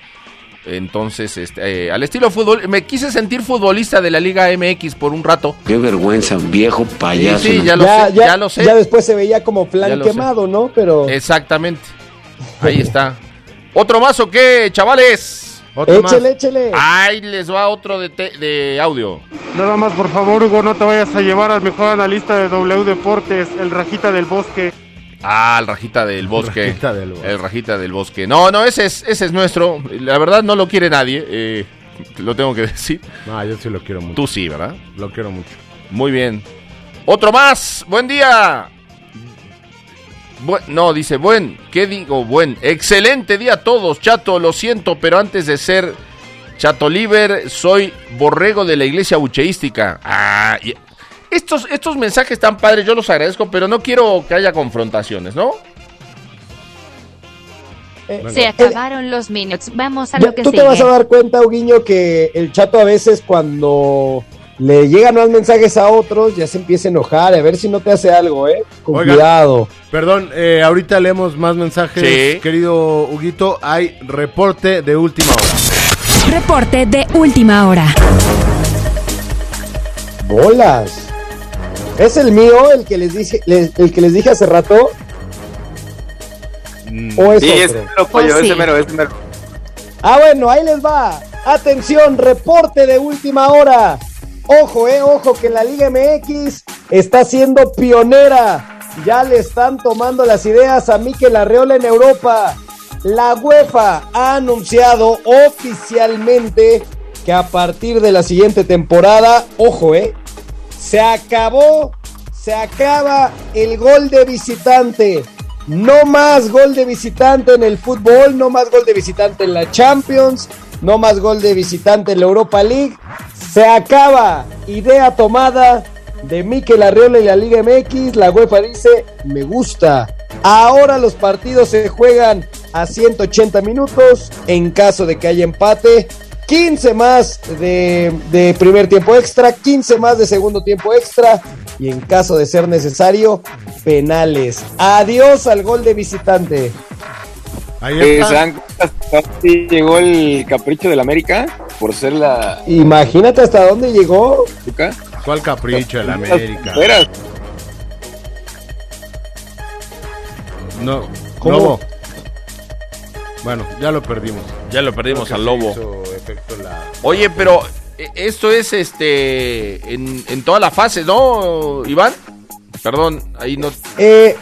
Entonces, este, eh, al estilo fútbol, me quise sentir futbolista de la Liga MX por un rato. Qué vergüenza, viejo payaso. Sí, sí, ya lo ya, sé, ya, ya lo sé. ya después se veía como plan sé. quemado, ¿no? Pero Exactamente. Ahí está. ¿Otro más o qué, chavales? Otro más. échele. Ahí les va otro de, te- de audio. Nada más, por favor, Hugo, no te vayas a llevar al mejor analista de W Deportes, el Rajita del Bosque. Ah, el Rajita del Bosque. Rajita del Bosque. El Rajita del Bosque. No, no, ese es, ese es nuestro. La verdad no lo quiere nadie. eh, lo tengo que decir. No, yo sí lo quiero mucho. Tú sí, ¿verdad? Lo quiero mucho. Muy bien. Otro más. Buen día. Bu- no, dice buen. ¿Qué digo? Buen. Excelente día a todos, chato. Lo siento, pero antes de ser chato liber, soy borrego de la iglesia bucheística. Ah, y- estos, estos mensajes tan padres, yo los agradezco, pero no quiero que haya confrontaciones, ¿no? Eh, Se acabaron los minutos. Vamos a Ya, lo que tú sigue. te vas a dar cuenta, Uguiño, que el chato a veces cuando le llegan más mensajes a otros ya se empieza a enojar, a ver si no te hace algo, ¿eh? Con Oiga. cuidado. Perdón, eh, ahorita leemos más mensajes. Sí. Querido Huguito, hay reporte de última hora. Reporte de última hora. Bolas. ¿Es el mío el que les dije, les- el que les dije hace rato? ¿O es Sí, otro? ese mero, pollo, Oh, sí. ese mero, ese mero. Ah, bueno, ahí les va. Atención, reporte de última hora. Ojo, eh, ojo, que la Liga MX está siendo pionera. Ya le están tomando las ideas a Mikel Arreola en Europa. La UEFA ha anunciado oficialmente que a partir de la siguiente temporada, ojo, eh, se acabó, se acaba el gol de visitante. No más gol de visitante en el fútbol, no más gol de visitante en la Champions, no más gol de visitante en la Europa League. Se acaba. Idea tomada de Mikel Arriola y la Liga MX. La UEFA dice, me gusta. Ahora los partidos se juegan a 180 minutos. En caso de que haya empate, 15 más de, de primer tiempo extra, 15 más de segundo tiempo extra. Y en caso de ser necesario, penales. Adiós al gol de visitante. Ahí Eh, está. ¿Se dan cuenta hasta dónde llegó el capricho del América? Por ser la... Imagínate hasta dónde llegó. ¿Cuál capricho el América? No, ¿Cómo? Lobo. Bueno, ya lo perdimos. Ya lo perdimos al lobo. la- Oye, pero eh, esto es este en, en toda la fase, ¿no, Iván? Perdón, ahí no. Eh,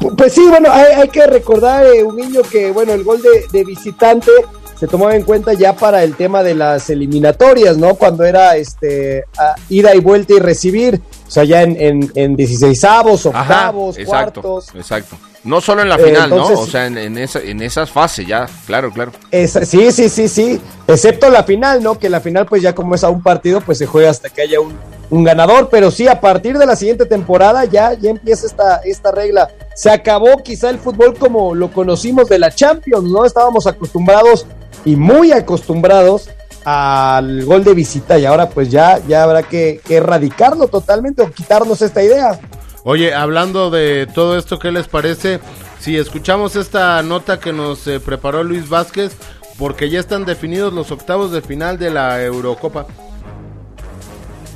pu- pues sí, bueno, hay, hay que recordar, eh, un niño que, bueno, el gol de, de visitante se tomaba en cuenta ya para el tema de las eliminatorias, ¿no? Cuando era este ida y vuelta y recibir, o sea, ya en, en, en 16avos, Ajá, octavos, exacto, cuartos. exacto. No solo en la final, entonces- ¿no? O sea, en, en esa, en esas fases ya, claro, claro. Esa- sí, sí, sí, sí. Excepto la final, ¿no? Que la final, pues ya como es a un partido, pues se juega hasta que haya un, un ganador. Pero sí, a partir de la siguiente temporada ya, ya empieza esta, esta regla. Se acabó quizá el fútbol como lo conocimos de la Champions, ¿no? Estábamos acostumbrados y muy acostumbrados al gol de visita y ahora pues ya, ya habrá que, que erradicarlo totalmente o quitarnos esta idea. Oye, hablando de todo esto, ¿qué les parece? Si escuchamos esta nota que nos eh, preparó Luis Vázquez, porque ya están definidos los octavos de final de la Eurocopa.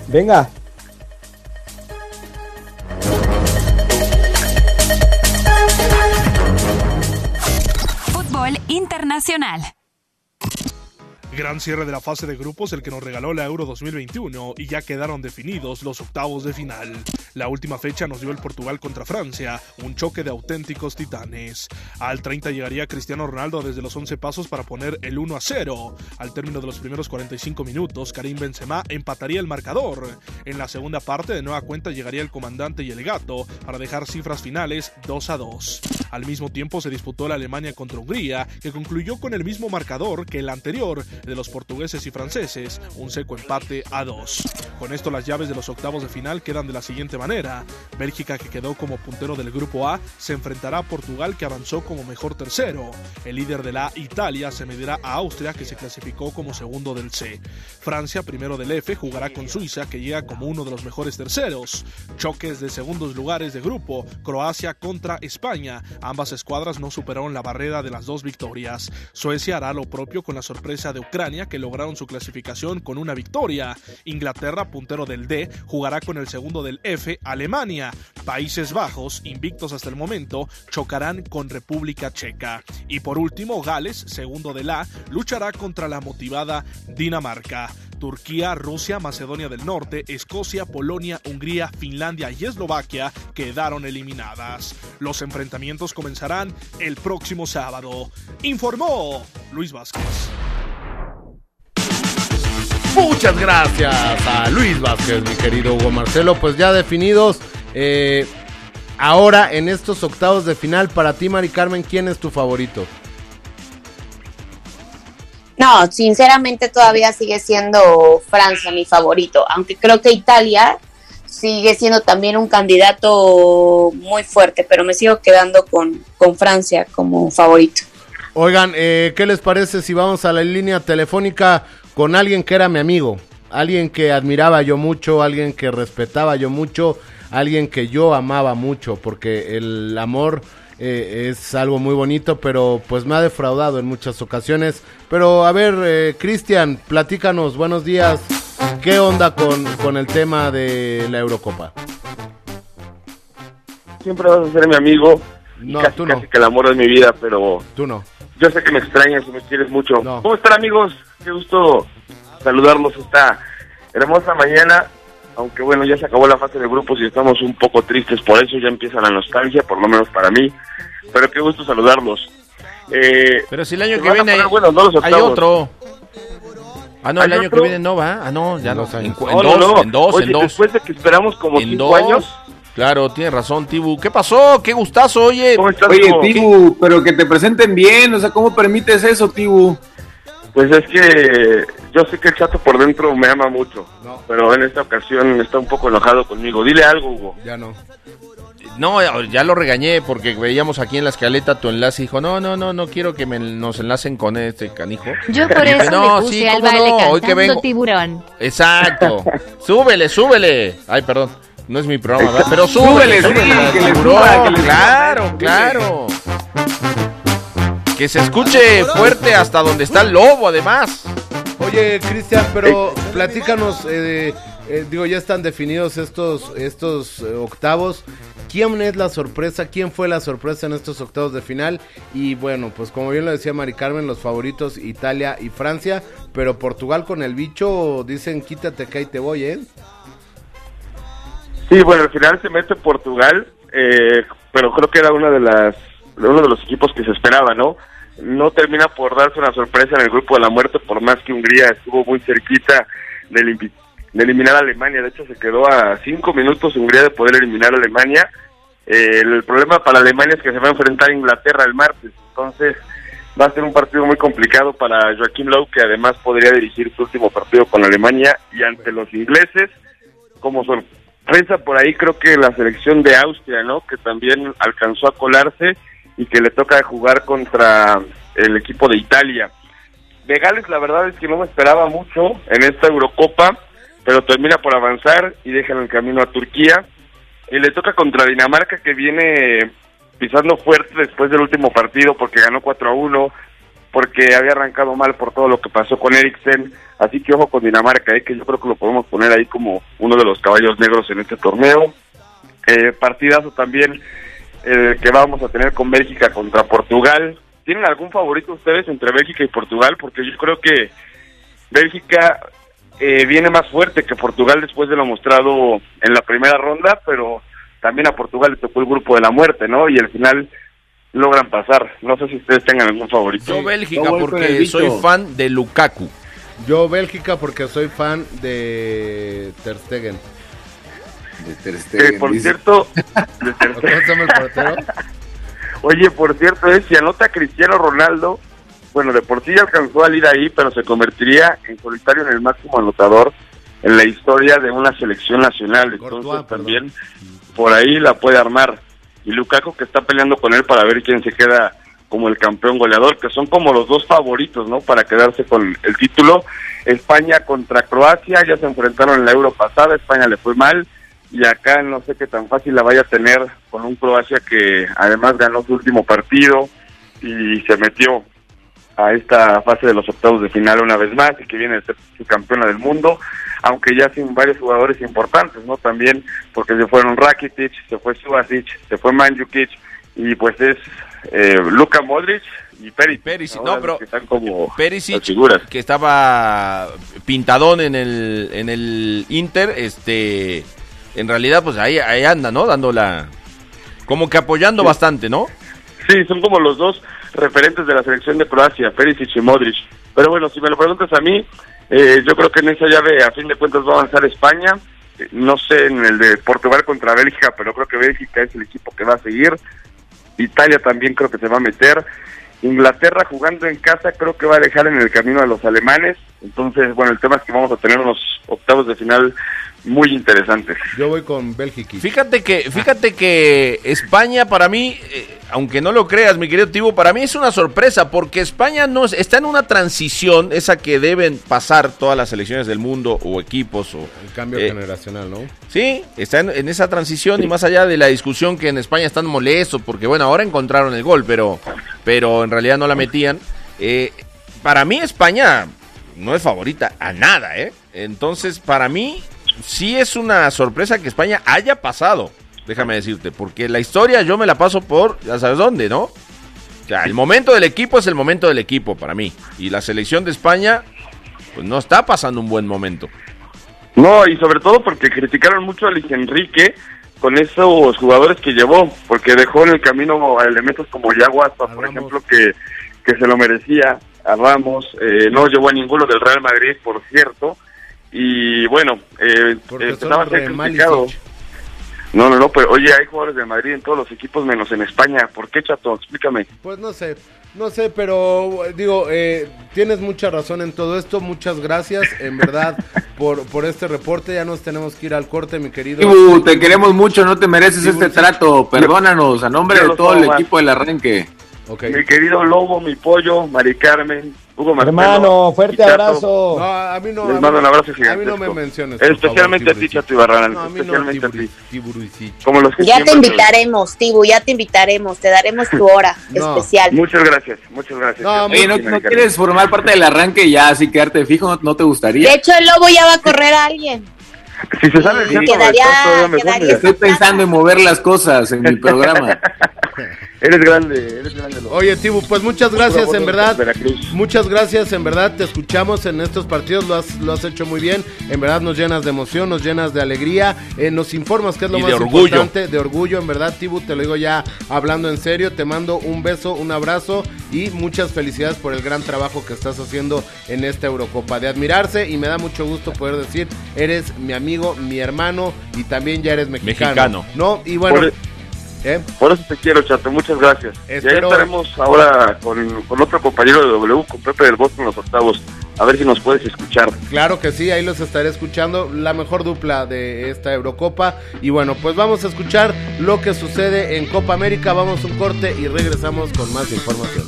Venga. Fútbol internacional. Gran cierre de la fase de grupos el que nos regaló la Euro 2021 y ya quedaron definidos los octavos de final. La última fecha nos dio el Portugal contra Francia, un choque de auténticos titanes. Al 30 llegaría Cristiano Ronaldo desde los 11 pasos para poner el 1 a 0. Al término de los primeros 45 minutos, Karim Benzema empataría el marcador. En la segunda parte de nueva cuenta llegaría el comandante y el gato para dejar cifras finales 2 a 2. Al mismo tiempo se disputó la Alemania contra Hungría, que concluyó con el mismo marcador que el anterior de los portugueses y franceses, un seco empate a 2. Con esto las llaves de los octavos de final quedan de la siguiente manera. Bélgica que quedó como puntero del grupo A se enfrentará a Portugal que avanzó como mejor tercero. El líder de la Italia se medirá a Austria que se clasificó como segundo del C. Francia, primero del F, jugará con Suiza que llega como uno de los mejores terceros. Choques de segundos lugares de grupo, Croacia contra España. Ambas escuadras no superaron la barrera de las dos victorias. Suecia hará lo propio con la sorpresa de Ucrania que lograron su clasificación con una victoria. Inglaterra, puntero del D, jugará con el segundo del F, Alemania. Países Bajos, invictos hasta el momento, chocarán con República Checa. Y por último, Gales, segundo del A, luchará contra la motivada Dinamarca. Turquía, Rusia, Macedonia del Norte, Escocia, Polonia, Hungría, Finlandia y Eslovaquia quedaron eliminadas. Los enfrentamientos comenzarán el próximo sábado. Informó Luis Vázquez. Muchas gracias a Luis Vázquez, mi querido Hugo Marcelo. Pues ya definidos. eh, ahora en estos octavos de final, para ti, Mari Carmen, ¿quién es tu favorito? No, sinceramente todavía sigue siendo Francia mi favorito, aunque creo que Italia sigue siendo también un candidato muy fuerte, pero me sigo quedando con, con Francia como favorito. Oigan, eh, ¿qué les parece si vamos a la línea telefónica con alguien que era mi amigo? Alguien que admiraba yo mucho, alguien que respetaba yo mucho, alguien que yo amaba mucho, porque el amor eh, es algo muy bonito, pero pues me ha defraudado en muchas ocasiones. Pero a ver, eh, Cristian, platícanos, buenos días. ¿Qué onda con, con el tema de la Eurocopa? Siempre vas a ser mi amigo. y casi, tú no. casi que el amor de mi vida, pero Tú no. Yo sé que me extrañas y me quieres mucho. ¿Cómo están amigos? Qué gusto saludarlos esta hermosa mañana. Aunque bueno, ya se acabó la fase de grupos y estamos un poco tristes por eso, ya empieza la nostalgia, por lo menos para mí. Pero qué gusto saludarlos. Eh, Pero si el año que viene poner hay, buenos, ¿no? Los hay otro. Ah, no, el ¿Hay año otro? que viene no va. Ah, no, ya no. En, en No, no, dos, no. en dos, Oye, en dos. Después de que esperamos como En cinco dos. años. Claro, tienes razón, Tibu. ¿Qué pasó? Qué gustazo, oye. Oye, Tibu, pero que te presenten bien, o sea, ¿cómo permites eso, Tibu? Pues es que yo sé que el chato por dentro me ama mucho, pero en esta ocasión está un poco enojado conmigo. Dile algo, Hugo. Ya no. No, ya lo regañé porque veíamos aquí en la escaleta tu enlace y dijo, no, no, no, no quiero que me, nos enlacen con este canijo. Yo por Y dije, eso "No, le puse sí, al baile no, hoy que vengo". tiburón. Exacto. súbele, súbele. Ay, perdón. No es mi programa, ¿verdad? Pero súbele, Súbele, sí, súbele. que le tiburón. suba, que le claro, claro. Que se escuche fuerte hasta donde está el lobo, además. Oye, Cristian, pero platícanos, eh, eh, digo, ya están definidos estos, estos eh, octavos. ¿Quién es la sorpresa? ¿Quién fue la sorpresa en estos octavos de final? Y bueno, pues como bien lo decía Mari Carmen, los favoritos Italia y Francia, pero Portugal con el bicho dicen quítate que ahí te voy, ¿eh? Sí, bueno, al final se mete Portugal, eh, pero creo que era una de las uno de los equipos que se esperaba, ¿no? No termina por darse una sorpresa en el grupo de la muerte, por más que Hungría estuvo muy cerquita de, elim- de eliminar a Alemania. De hecho, se quedó a cinco minutos Hungría de poder eliminar a Alemania. Eh, el problema para Alemania es que se va a enfrentar a Inglaterra el martes, entonces va a ser un partido muy complicado para Joaquín Lowe, que además podría dirigir su último partido con Alemania y ante los ingleses como sorpresa por ahí creo que la selección de Austria, ¿no? Que también alcanzó a colarse y que le toca jugar contra el equipo de Italia. De Gales la verdad es que no me esperaba mucho en esta Eurocopa, pero termina por avanzar y deja en el camino a Turquía. Y le toca contra Dinamarca que viene pisando fuerte después del último partido porque ganó 4 a 1, porque había arrancado mal por todo lo que pasó con Eriksen. Así que ojo con Dinamarca, eh, que yo creo que lo podemos poner ahí como uno de los caballos negros en este torneo. Eh, partidazo también eh, que vamos a tener con Bélgica contra Portugal. ¿Tienen algún favorito ustedes entre Bélgica y Portugal? Porque yo creo que Bélgica eh, viene más fuerte que Portugal después de lo mostrado en la primera ronda, pero también a Portugal le tocó el grupo de la muerte, ¿no? Y al final logran pasar. No sé si ustedes tengan algún favorito. Yo Bélgica porque soy fan de Lukaku. Yo Bélgica porque soy fan de Ter Stegen. De Ter Que por cierto, de Ter ¿Cómo se llama el portero? Oye, por cierto, es si anota Cristiano Ronaldo, bueno, de por sí ya alcanzó a ir ahí, pero se convertiría en solitario en el máximo anotador en la historia de una selección nacional. Entonces también por ahí la puede armar. Y Lukaku que está peleando con él para ver quién se queda como el campeón goleador, que son como los dos favoritos, ¿no? Para quedarse con el título. España contra Croacia, ya se enfrentaron en la Euro pasada, España le fue mal y acá no sé qué tan fácil la vaya a tener con un Croacia que además ganó su último partido y se metió a esta fase de los octavos de final una vez más y que viene a ser su campeona del mundo, aunque ya sin varios jugadores importantes, ¿no? También porque se fueron Rakitic, se fue Subasic, se fue Mandzukic y pues es eh, Luka Modric y Perisic. Perisic, no, pero que están como Perisic, figuras. que estaba pintadón en el, en el Inter, este, en realidad, pues ahí, ahí anda, ¿no? Dando la, como que apoyando bastante, ¿no? Sí, son como los dos referentes de la selección de Croacia, Perisic y Modric. Pero bueno, si me lo preguntas a mí, eh, yo creo que en esa llave a fin de cuentas va a avanzar España. Eh, No sé en el de Portugal contra Bélgica, pero creo que Bélgica es el equipo que va a seguir. Italia también creo que se va a meter. Inglaterra jugando en casa creo que va a dejar en el camino a los alemanes. Entonces, bueno, el tema es que vamos a tener unos octavos de final muy interesantes. Yo voy con Bélgica. Fíjate que, fíjate que España para mí, eh, aunque no lo creas, mi querido Tibo, para mí es una sorpresa porque España no es- está en una transición, esa que deben pasar todas las selecciones del mundo o equipos o El cambio eh, generacional, ¿no? Sí, está en, en esa transición y más allá de la discusión que en España están molestos porque bueno, ahora encontraron el gol, pero, pero en realidad no la metían. Eh, para mí España no es favorita a nada, ¿eh? Entonces, para mí sí es una sorpresa que España haya pasado, déjame decirte, porque la historia yo me la paso por, ya sabes dónde, ¿no? O sea, el momento del equipo es el momento del equipo para mí. Y la selección de España, pues no está pasando un buen momento. No, y sobre todo porque criticaron mucho a Luis Enrique con esos jugadores que llevó, porque dejó en el camino a elementos como Yaguaspa, por ejemplo, que, que se lo merecía, a Ramos, eh, no llevó a ninguno del Real Madrid, por cierto, y bueno, eh, empezaba a ser re criticado. No, no, no, pero oye, hay jugadores de Madrid en todos los equipos menos en España. ¿Por qué, Chato? Explícame. Pues no sé, no sé, pero digo, eh, tienes mucha razón en todo esto. Muchas gracias, en verdad, por, por este reporte. Ya nos tenemos que ir al corte, mi querido. Ibu, te queremos mucho, no te mereces este trato. Perdónanos, a nombre de todo el equipo del arranque. Mi querido Lobo, mi pollo, Mari Carmen, Hugo Marcelo. Hermano, fuerte Chato. abrazo. No, a mí no. Les a mando un abrazo A gigantesco. mí no me menciones. por Especialmente favor, a ti, Chato Ibarrán. No, a especialmente a ti. Como los que Ya te invitaremos, Tibu, ya te invitaremos, te daremos tu hora No. especial. Muchas gracias, muchas gracias. Oye, ¿no, no quieres formar parte del arranque y ya así quedarte fijo? ¿No, no te gustaría? De hecho, el lobo ya va a correr a alguien. Si se sale el Sí, quedaría-. Estoy pensando en mover las cosas en mi programa. Eres grande, eres grande. Oye, Tibu, pues muchas gracias, en verdad. Veracruz. Muchas gracias, en verdad. Te escuchamos en estos partidos, lo has, lo has hecho muy bien. En verdad nos llenas de emoción, nos llenas de alegría. eh, nos informas que es lo Y más de importante, de orgullo, en verdad, Tibu. Te lo digo ya hablando en serio. Te mando un beso, un abrazo y muchas felicidades por el gran trabajo que estás haciendo en esta Eurocopa. De admirarse y me da mucho gusto poder decir, eres mi amigo, mi hermano y también ya eres mexicano. Mexicano. ¿No? Y bueno. Por- ¿eh? Por eso te quiero, Chato, muchas gracias. Y ahí Espero- estaremos ahora con, con otro compañero de W, con Pepe del Bosque en los octavos. A ver si nos puedes escuchar. Claro que sí, ahí los estaré escuchando, la mejor dupla de esta Eurocopa. Y bueno, pues vamos a escuchar lo que sucede en Copa América, vamos a un corte y regresamos con más información.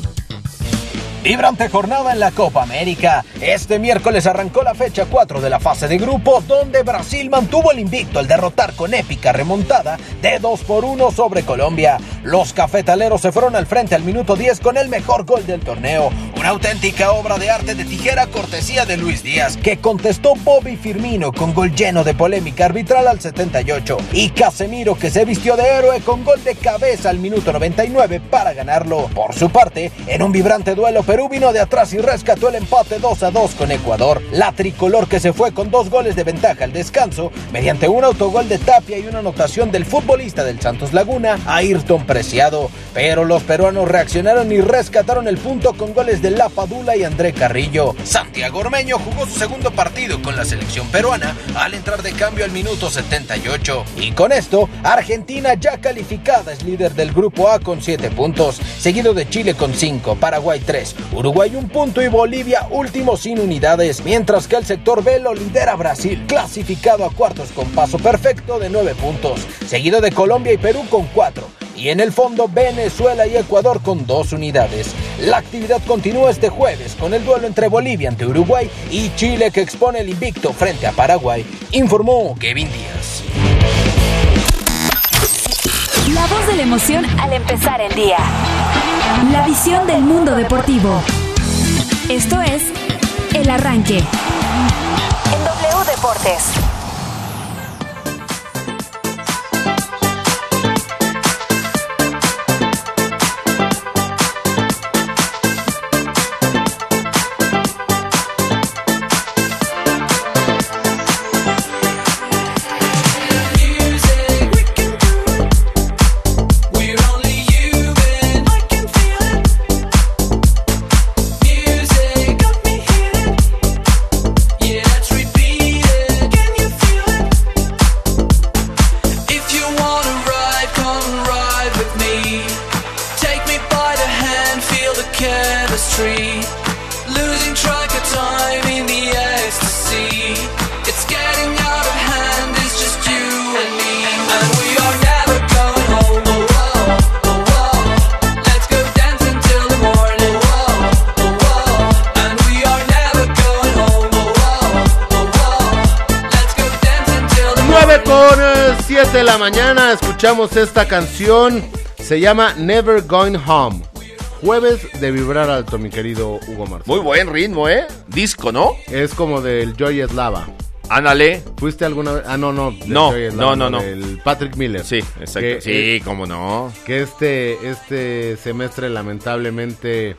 Vibrante jornada en la Copa América. Este miércoles arrancó la fecha 4 de la fase de grupos, donde Brasil mantuvo el invicto al derrotar con épica remontada de 2 por 1 sobre Colombia. Los cafetaleros se fueron al frente al minuto 10 con el mejor gol del torneo. Una auténtica obra de arte de tijera cortesía de Luis Díaz, que contestó Bobby Firmino con gol lleno de polémica arbitral al 78. Y Casemiro, que se vistió de héroe con gol de cabeza al minuto 99 para ganarlo. Por su parte, en un vibrante duelo, Perú vino de atrás y rescató el empate 2 a 2 con Ecuador. La tricolor que se fue con dos goles de ventaja al descanso, mediante un autogol de Tapia y una anotación del futbolista del Santos Laguna, Ayrton Preciado. Pero los peruanos reaccionaron y rescataron el punto con goles de La Padula y André Carrillo. Santiago Ormeño jugó su segundo partido con la selección peruana al entrar de cambio al minuto 78. Y con esto, Argentina ya calificada es líder del grupo A con 7 puntos, seguido de Chile con 5, Paraguay 3, Uruguay un punto y Bolivia último sin unidades, mientras que el sector B lo lidera Brasil, clasificado a cuartos con paso perfecto de 9 puntos, seguido de Colombia y Perú con 4. Y en el fondo Venezuela y Ecuador con dos unidades. La actividad continúa este jueves con el duelo entre Bolivia ante Uruguay y Chile que expone el invicto frente a Paraguay, informó Kevin Díaz. La voz de la emoción al empezar el día. La visión del mundo deportivo. Esto es El Arranque. En W Deportes. Escuchamos esta canción, se llama Never Going Home. Jueves de vibrar alto, mi querido Hugo Marcelo. Muy buen ritmo, ¿eh? Disco, ¿no? Es como del Joy Eslava. Ándale. ¿Fuiste alguna vez? Ah, no, no. No, Joy Eslava, no, no, no. Del Patrick Miller. Sí, exacto. Que- sí, cómo no. Que este, este semestre lamentablemente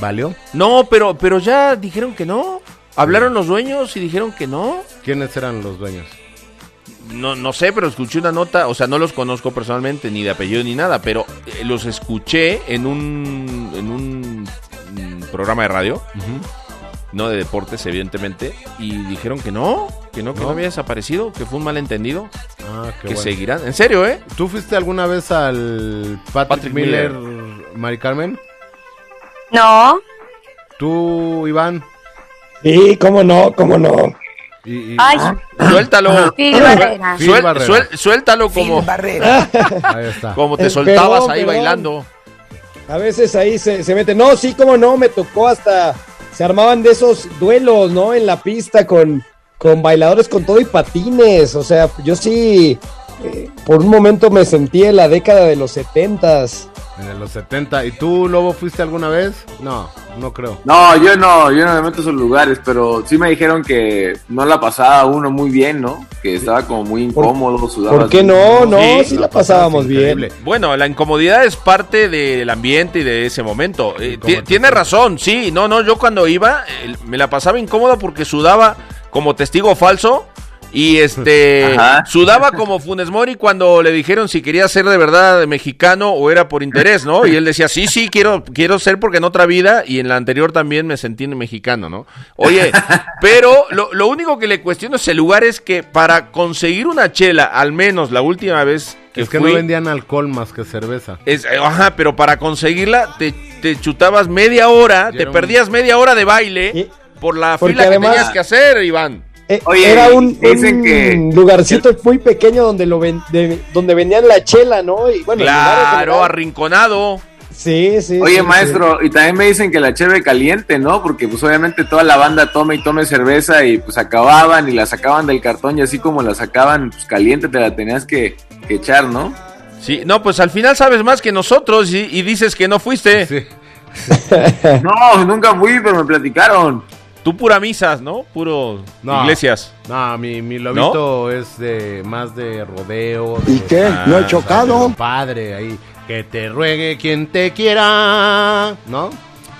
valió. No, pero, pero ya dijeron que no. Hablaron los dueños y dijeron que no. ¿Quiénes eran los dueños? No, no sé, pero escuché una nota, o sea, no los conozco personalmente, ni de apellido ni nada, pero eh, los escuché en un, en un mm, programa de radio, no de deportes, evidentemente, y dijeron que no, que no, que no, ¿No? había desaparecido, que fue un malentendido. Ah, qué que bueno. seguirán. En serio, ¿eh? ¿Tú fuiste alguna vez al Patrick, Patrick Miller, Miller. Mari Carmen? No, ¿Tú, Iván? Sí, cómo no, cómo no. Y, y- Ay. Suéltalo. Phil Barrera. Phil Suel- Barrera. suel- suéltalo como, Ahí está. como te soltabas perdón, ahí perdón. bailando. A veces ahí se, se mete. No, sí, cómo no, me tocó hasta. Se armaban de esos duelos, ¿no? En la pista con, con bailadores con todo y patines. O sea, yo sí. eh, por un momento me sentí en la década de los setentas. En los 70. ¿Y tú, Lobo, fuiste alguna vez? No, no creo. No, yo no, yo no me meto a esos lugares, pero sí me dijeron que no la pasaba uno muy bien, ¿no? Que estaba como muy incómodo, sudaba. ¿Por qué no? No, Sí, sí la pasábamos bien. Bueno, la incomodidad es parte del ambiente y de ese momento. Eh, ¿cómo ti- te tiene razón, sí. No, no, yo cuando iba eh, me la pasaba incómoda porque sudaba como testigo falso. Y este Ajá. sudaba como Funes Mori cuando le dijeron si quería ser de verdad mexicano o era por interés, ¿no? Y él decía, sí, sí, quiero, quiero ser porque en otra vida y en la anterior también me sentí mexicano, ¿no? Oye, pero lo, lo único que le cuestiono es el lugar es que para conseguir una chela, al menos la última vez que Es que fui, no vendían alcohol más que cerveza. es- eh, ajá, pero para conseguirla te, te chutabas media hora, te perdías media hora de baile Y- por la porque fila además- que tenías que hacer, Iván. Eh, Oye, era un, dicen un que- lugarcito muy pequeño donde lo ven- de- donde vendían la chela, ¿no? Y bueno, Claro, arrinconado. Sí, sí. Oye, sí, maestro, y también me dicen que la cheve caliente, ¿no? Porque pues obviamente toda la banda tome y tome cerveza y pues acababan y la sacaban del cartón y así como la sacaban pues caliente te la tenías que, que echar, ¿no? Sí, no, pues al final sabes más que nosotros y, y dices que no fuiste. Sí. No, nunca fui, pero me platicaron. Tú pura misas, ¿no? Puro No. iglesias. No, mi, mi lobito es de más de rodeo. de- ¿Y qué? ¿No he chocado? Padre, ahí. Que te ruegue quien te quiera. ¿No?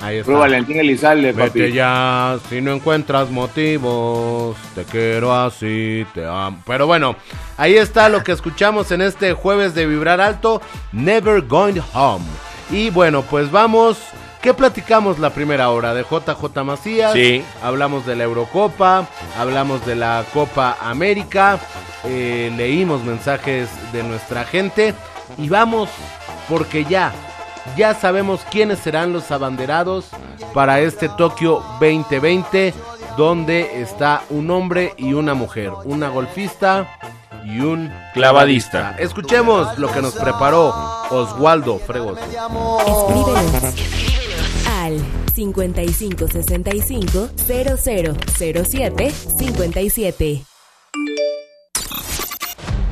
Ahí está. Puro Valentín Elizalde, Vete papi. ya, si no encuentras motivos, te quiero así, te amo. Pero bueno, ahí está lo que escuchamos en este jueves de Vibrar Alto, Never Going Home. Y bueno, pues vamos, ¿qué platicamos la primera hora? De JJ Macías, Sí. hablamos de la Eurocopa, hablamos de la Copa América, eh, leímos mensajes de nuestra gente y vamos, porque ya, ya sabemos quiénes serán los abanderados para este Tokio 2020, donde está un hombre y una mujer, una golfista y un Clavadista. Escuchemos lo que nos preparó Oswaldo Fregoso. Al 5565 0007 57.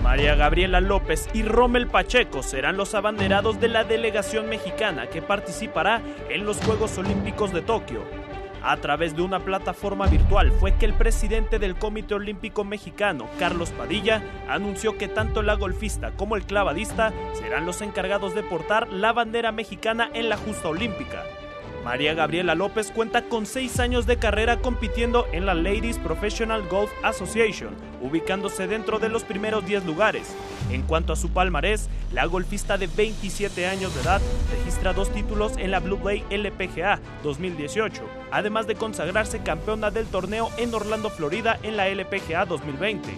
María Gabriela López y Rommel Pacheco serán los abanderados de la delegación mexicana que participará en los Juegos Olímpicos de Tokio. A través de una plataforma virtual fue que el presidente del Comité Olímpico Mexicano, Carlos Padilla, anunció que tanto la golfista como el clavadista serán los encargados de portar la bandera mexicana en la justa olímpica. María Gabriela López cuenta con seis años de carrera compitiendo en la Ladies Professional Golf Association, ubicándose dentro de los primeros 10 lugares. En cuanto a su palmarés, la golfista de 27 años de edad registra dos títulos en la Blue Bay LPGA 2018, además de consagrarse campeona del torneo en Orlando, Florida en la LPGA 2020.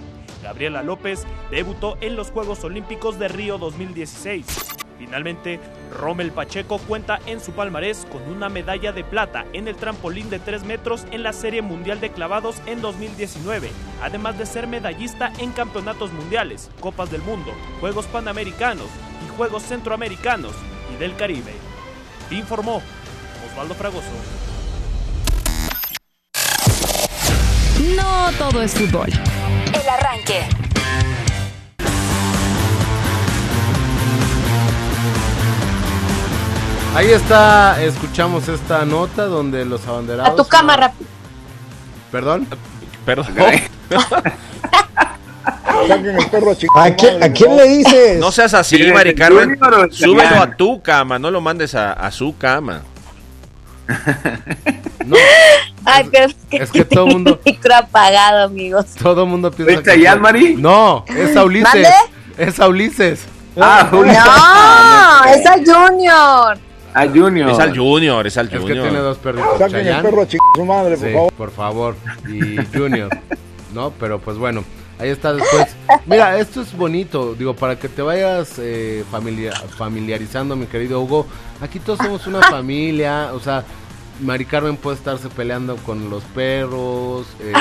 Gabriela López debutó en los Juegos Olímpicos de Río 2016. Finalmente, Rommel Pacheco cuenta en su palmarés con una medalla de plata en el trampolín de 3 metros en la Serie Mundial de Clavados en 2019, además de ser medallista en campeonatos mundiales, Copas del Mundo, Juegos Panamericanos y Juegos Centroamericanos y del Caribe. Informó Osvaldo Fragoso. No todo es fútbol. El arranque. Ahí está, escuchamos esta nota donde los abanderados... A tu cama rápido. ¿Perdón? Perdón. El. ¿A quién, ¿A quién le dices? No seas así, ¿Quién es Mari el Carmen. El Súbelo a tu cama, no lo mandes a, a su cama. No, Ay, pero es que, es que todo mundo- micro apagado, amigos. todo el mundo piensa ¿Es Chayanne, Mari? No, es a Ulises. ¿Mande? Es a Ulises. Ah, Julio. No, es a Junior. Ah, Junior. Es al Junior, es al Es que Junior. tiene dos perritos. Saquen el perro chico, su madre, por Sí, favor. por favor. Y Junior. ¿no? Pero pues bueno, ahí está después. Mira, esto es bonito, digo, para que te vayas eh, familia- familiarizando, mi querido Hugo. Aquí todos somos una familia, o sea, Mari Carmen puede estarse peleando con los perros, eh,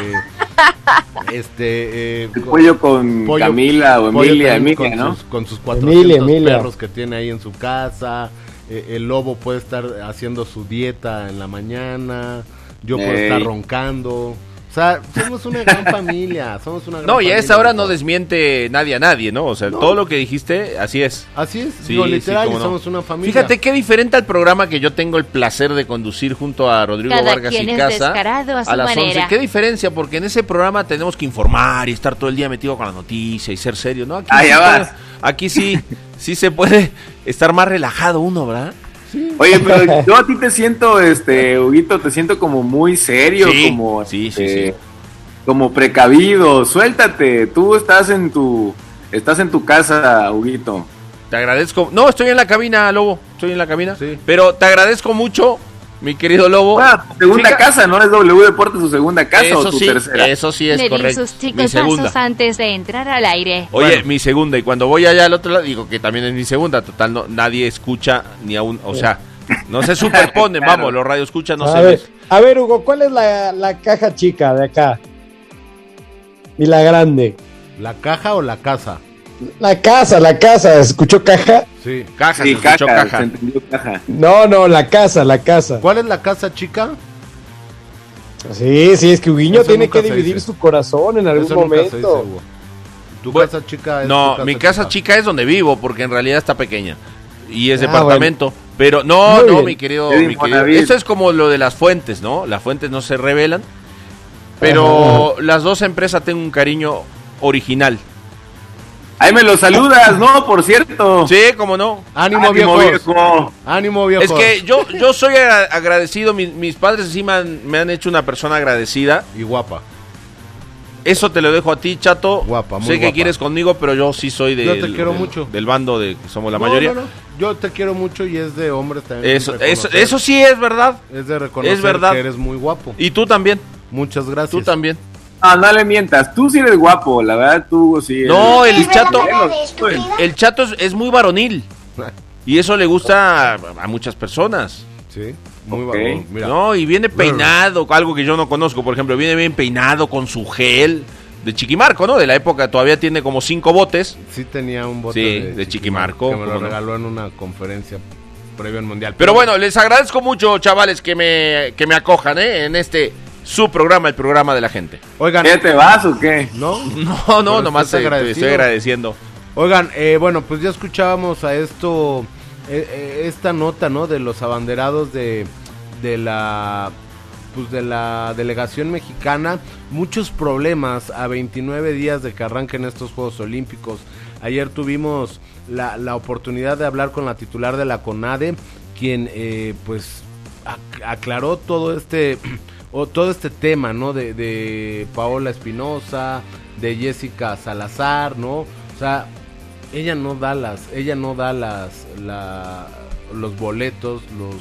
este... eh, El pollo con Camila o pollo Emilia, Emilia, con ¿no? Sus, con sus 400 Emilia, Emilia. perros que tiene ahí en su casa. Eh, el lobo puede estar haciendo su dieta en la mañana. Yo puedo Ey. estar roncando. O sea, somos una gran familia. Somos una gran No, y a esa hora no desmiente nadie a nadie, ¿no? O sea, todo lo que dijiste, así es. Así es, Sí, digo, sí, literal, no. somos una familia. Fíjate qué diferente al programa que yo tengo el placer de conducir junto a Rodrigo Cada Vargas quien y es Casa. descarado a su las manera. 11. ¿Qué diferencia? Porque en ese programa tenemos que informar y estar todo el día metido con la noticia y ser serio, ¿no? Aquí Ah, sí ya todo- vas. Aquí sí, sí se puede estar más relajado uno, ¿verdad? Oye, pero yo a ti te siento, este, Huguito, te siento como muy serio, Sí, como, sí, sí, este, sí. como precavido. Suéltate, tú estás en tu, estás en tu casa, Huguito. Te agradezco. No, estoy en la cabina, Lobo. Estoy en la cabina. Pero te agradezco mucho, mi querido Lobo. Segunda Fija- casa, ¿no? Es W Deportes su segunda casa Eso o tu sí, tercera. eso sí es Le di correcto. sus Mi chicos segunda. pasos antes de entrar al aire. Oye, mi segunda, y cuando voy allá al otro lado, digo que también es mi segunda, total, no, nadie escucha ni aún, o sea, no se superponen, Claro. vamos, los radio escuchan, no a, se ver, ven. a ver, Hugo, ¿cuál es la, la caja chica de acá? Y la grande. ¿La caja o la casa? La casa, la casa. ¿Escuchó caja? Sí, caja, Sí, caja, se entendió caja. No, no, la casa, la casa. ¿Cuál es la casa chica? Sí, sí, es que Huguiño Eso tiene que dividir dice. su corazón en algún Eso nunca se dice, momento. Tu casa chica es No, tu mi casa chica es donde vivo, porque en realidad está pequeña. Y es Ah, departamento. Pero no, Muy no, bien. mi querido, mi. Eso es como lo de las fuentes, ¿no? Las fuentes no se revelan. Pero las dos empresas tienen un cariño original. Ahí me lo saludas, ¿no? Por cierto. Sí, cómo no. Ánimo, viejo. Ánimo, viejo. Es que yo, yo soy agra- agradecido, mis, mis padres sí me han, me han hecho una persona agradecida. Y guapa. Eso te lo dejo a ti, chato. Guapa, muy Sé que guapa. quieres conmigo, pero yo sí soy Yo del, te quiero del- mucho. del bando de que somos la No, mayoría. no, no. Yo te quiero mucho y es de hombres también. Eso, eso, eso sí es verdad. Es de reconocer Es verdad. que eres muy guapo. Y tú también. Muchas gracias. Tú también. Ah, no le mientas, tú sí eres guapo, la verdad, tú sí. No, el chato, el, el chato es, es muy varonil. Y eso le gusta a, a muchas personas. Sí, muy Ok. varón, mira. No, y viene peinado, algo que yo no conozco, por ejemplo, viene bien peinado con su gel de Chiquimarco, ¿no? De la época todavía tiene como cinco botes. Sí tenía un bote Sí, de, de Chiquimarco, Que me lo no. regaló en una conferencia previo al Mundial. Pero bueno, les agradezco mucho, chavales, que me, que me acojan, ¿eh? En este su programa, el programa de la gente. Oigan. ¿Qué te vas o qué? No, No, no, Pero nomás estás te, te agradecido. estoy agradeciendo. Oigan, eh, bueno, pues ya escuchábamos a esto, eh, eh, esta nota, ¿no? De los abanderados de, de la, pues de la delegación mexicana. Muchos problemas a 29 días de que arranquen estos Juegos Olímpicos. Ayer tuvimos la, la oportunidad de hablar con la titular de la CONADE, quien, eh, pues, ac- aclaró todo este, o todo este tema, ¿no? De, de Paola Espinosa, de Jessica Salazar, ¿no? O sea, ella no da las, ella no da las, la, los boletos, los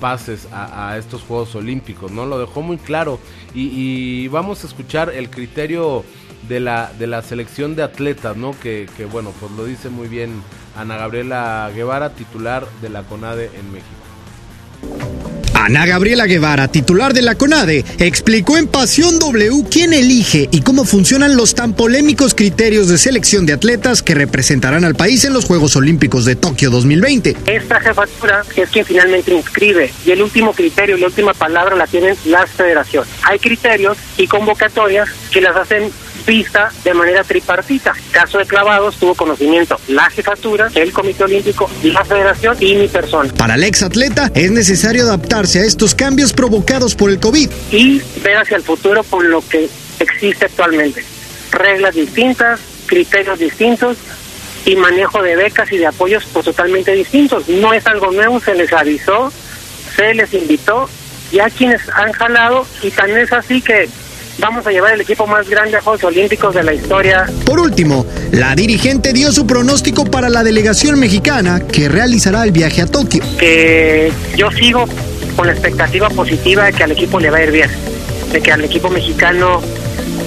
pases a, estos Juegos Olímpicos, ¿no? Lo dejó muy claro. Y, y vamos a escuchar el criterio de la, de la selección de atletas, ¿no? Que, que, bueno, pues lo dice muy bien Ana Gabriela Guevara, titular de la CONADE en México. Ana Gabriela Guevara, titular de la CONADE, explicó en Pasión W quién elige y cómo funcionan los tan polémicos criterios de selección de atletas que representarán al país en los Juegos Olímpicos de Tokio 2020. Esta jefatura es quien finalmente inscribe y el último criterio la última palabra la tienen las federaciones. Hay criterios y convocatorias que las hacen vista de manera tripartita. Caso de clavados tuvo conocimiento la jefatura, el Comité Olímpico, la federación y mi persona. Para el exatleta es necesario adaptarse a estos cambios provocados por el COVID. y ver hacia el futuro con lo que existe actualmente. Reglas distintas, criterios distintos y manejo de becas y de apoyos pues totalmente distintos. No es algo nuevo, se les avisó, se les invitó, ya quienes han jalado y tan es así que vamos a llevar el equipo más grande a Juegos Olímpicos de la historia Por último, la dirigente dio su pronóstico para la delegación mexicana que realizará el viaje a Tokio. que yo sigo con la expectativa positiva de que al equipo le va a ir bien, de que al equipo mexicano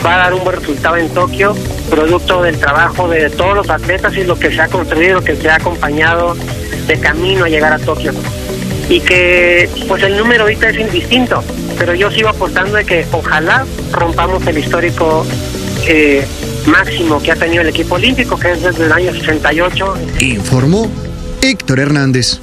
va a dar un buen resultado en Tokio, producto del trabajo de todos los atletas y lo que se ha construido, que se ha acompañado de camino a llegar a Tokio. Y que pues el número ahorita es indistinto, pero yo sigo apostando de que ojalá rompamos el histórico eh, máximo que ha tenido el equipo olímpico, que es desde el año 68. Informó Héctor Hernández.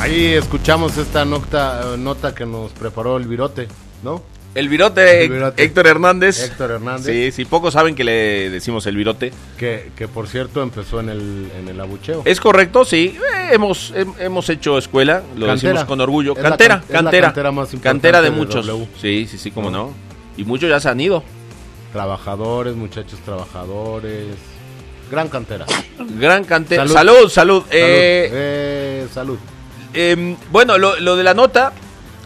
Ahí escuchamos esta nota, nota que nos preparó el virote, ¿no? El virote, El virote. Héctor Hernández. Héctor Hernández. Sí, sí, pocos saben que le decimos el virote. Que, que por cierto empezó en el, en el abucheo. Es correcto, sí. Eh, hemos, hem- hemos hecho escuela, lo Cantera. decimos con orgullo. Es Cantera, la cantera. cantera más importante Cantera de de muchos. W. Sí, sí, sí, cómo no. Y muchos ya se han ido. Trabajadores, muchachos trabajadores. Gran cantera. Gran cantera. Salud. Salud, salud. Salud. Eh, Eh, salud. Em, bueno, lo, lo de la nota,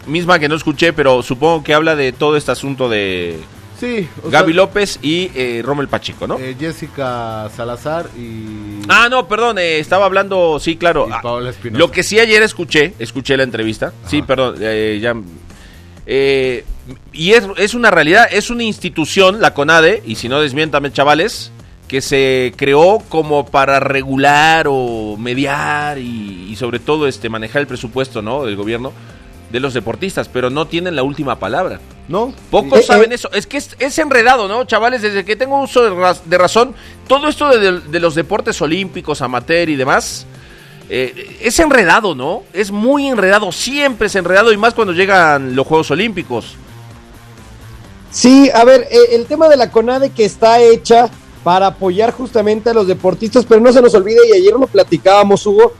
misma que no escuché, pero supongo que habla de todo este asunto de Sí. Gaby sea, López y eh, Rommel Pacheco, ¿no? eh, Jessica Salazar y. Ah, no, perdón, eh, estaba hablando, sí, claro. ah, Paola Espinosa. lo que sí ayer escuché, escuché la entrevista, sí, perdón, eh, ya... eh, y es, es una realidad, es una institución, la CONADE, y si no desmiéntame, chavales, que se creó como para regular o mediar y, y sobre todo este manejar el presupuesto, ¿no? Del gobierno de los deportistas, pero no tienen la última palabra. ¿No? Pocos Eh, saben eh. eso. Es que es, es enredado, ¿no, chavales? Desde que tengo uso de, raz- de razón, todo esto de, de- de los deportes olímpicos, amateur y demás, eh, es enredado, ¿no? Es muy enredado, siempre es enredado y más cuando llegan los Juegos Olímpicos. Sí, a ver, el tema de la CONADE que está hecha para apoyar justamente a los deportistas, pero no se nos olvide, y ayer lo platicábamos, Hugo,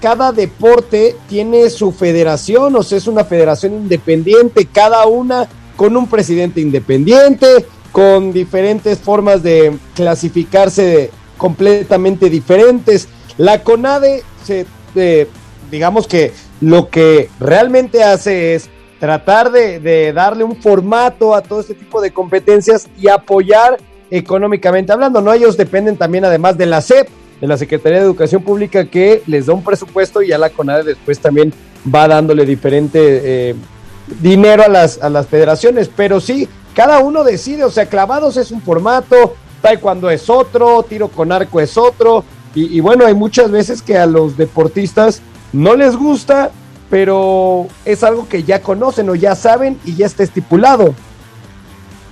cada deporte tiene su federación, o sea, es una federación independiente, cada una con un presidente independiente, con diferentes formas de clasificarse completamente diferentes. La CONADE, se, eh, digamos que lo que realmente hace es tratar de, de darle un formato a todo este tipo de competencias y apoyar económicamente hablando, ¿no? Ellos dependen también además de la SEP, de la Secretaría de Educación Pública, que les da un presupuesto y ya la CONADE después también va dándole diferente eh, dinero a las, a las federaciones, pero sí, cada uno decide, o sea, clavados es un formato, taekwondo es otro, tiro con arco es otro, y, bueno, hay muchas veces que a los deportistas no les gusta, pero es algo que ya conocen o ya saben y ya está estipulado.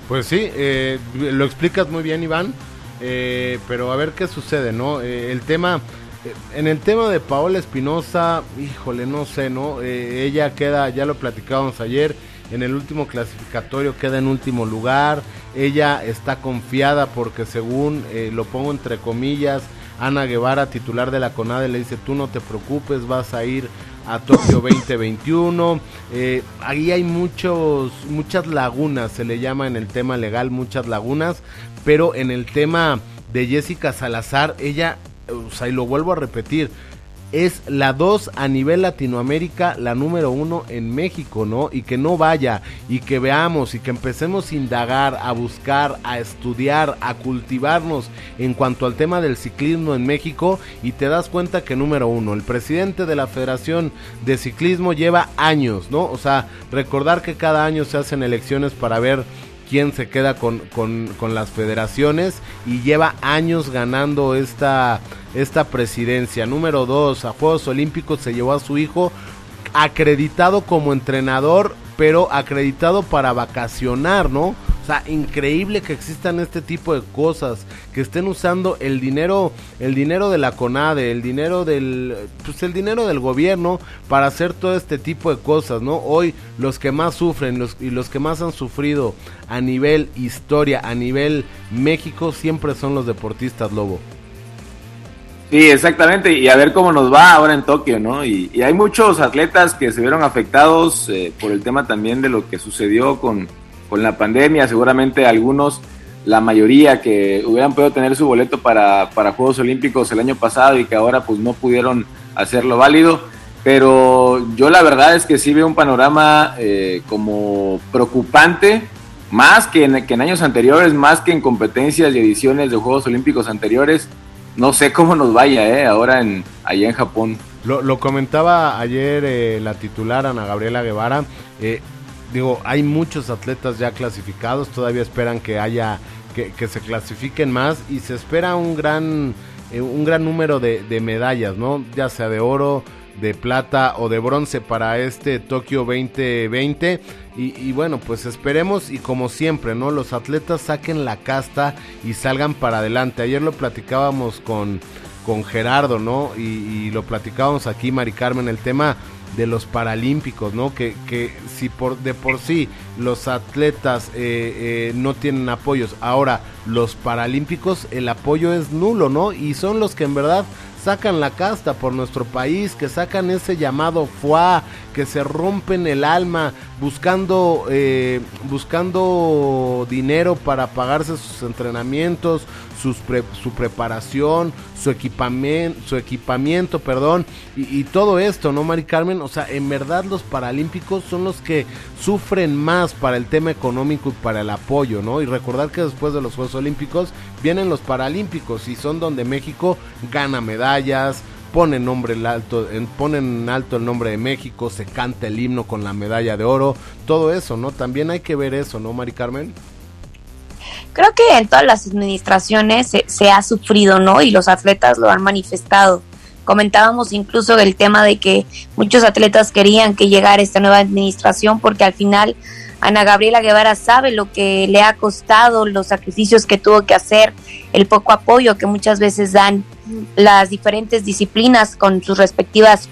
Pues sí, eh, lo explicas muy bien, Iván. Eh, pero a ver qué sucede, ¿no? Eh, el tema, eh, en el tema de Paola Espinosa, híjole, no sé, ¿no? Ella queda, ya lo platicábamos ayer, en el último clasificatorio queda en último lugar. Ella está confiada porque según, lo pongo entre comillas, Ana Guevara, titular de la CONADE, le dice, tú no te preocupes, vas a ir a Tokio 2021. Eh, ahí hay muchos, muchas lagunas, se le llama en el tema legal muchas lagunas, pero en el tema de Jessica Salazar, ella, o sea, y lo vuelvo a repetir, es la 2 a nivel Latinoamérica, la número 1 en México, ¿no? Y que no vaya, y que veamos, y que empecemos a indagar, a buscar, a estudiar, a cultivarnos en cuanto al tema del ciclismo en México, y te das cuenta que número 1, el presidente de la Federación de Ciclismo lleva años, ¿no? O sea, recordar que cada año se hacen elecciones para ver quién se queda con, con, con las federaciones y lleva años ganando esta, esta presidencia. Número dos, a Juegos Olímpicos se llevó a su hijo acreditado como entrenador, pero acreditado para vacacionar, ¿no? O sea, increíble que existan este tipo de cosas, que estén usando el dinero, el dinero de la CONADE, el dinero del, pues el dinero del gobierno para hacer todo este tipo de cosas, ¿no? Hoy los que más sufren los, y los que más han sufrido a nivel historia, a nivel México, siempre son los deportistas, Lobo. Sí, exactamente, y a ver cómo nos va ahora en Tokio, ¿no? Y, hay muchos atletas que se vieron afectados eh, por el tema también de lo que sucedió con, con la pandemia, seguramente algunos, la mayoría que hubieran podido tener su boleto para, para Juegos Olímpicos el año pasado y que ahora pues no pudieron hacerlo válido, pero yo la verdad es que sí veo un panorama eh, como preocupante, más que en, que en años anteriores, más que en competencias y ediciones de Juegos Olímpicos anteriores, no sé cómo nos vaya, ¿eh? Ahora en, allá en Japón. Lo, lo comentaba ayer eh, la titular Ana Gabriela Guevara, Eh, digo, hay muchos atletas ya clasificados, todavía esperan que haya, que, que se clasifiquen más y se espera un gran, eh, un gran número de, de medallas, ¿no? Ya sea de oro, de plata o de bronce para este Tokio 2020 y, bueno pues esperemos y como siempre no los atletas saquen la casta y salgan para adelante. Ayer lo platicábamos con con Gerardo no y, y lo platicábamos aquí Mari Carmen el tema de los paralímpicos, ¿no? Que, que si por de por sí los atletas eh, eh, no tienen apoyos, ahora los paralímpicos el apoyo es nulo, ¿no? Y son los que en verdad sacan la casta por nuestro país, que sacan ese llamado FUA, que se rompen el alma buscando, eh, buscando dinero para pagarse sus entrenamientos, su preparación, su equipamiento, su equipamiento, perdón, y, y, todo esto, ¿no, Mari Carmen? O sea, en verdad los paralímpicos son los que sufren más para el tema económico y para el apoyo, ¿no? Y recordar que después de los Juegos Olímpicos vienen los Paralímpicos y son donde México gana medallas, pone nombre el alto, ponen en alto el nombre de México, se canta el himno con la medalla de oro, todo eso, ¿no? También hay que ver eso, ¿no, Mari Carmen? Creo que en todas las administraciones se, se, ha sufrido, ¿no? Y los atletas lo han manifestado. Comentábamos incluso el tema de que muchos atletas querían que llegara esta nueva administración porque al final Ana Gabriela Guevara sabe lo que le ha costado, los sacrificios que tuvo que hacer, el poco apoyo que muchas veces dan las diferentes disciplinas con sus respectivas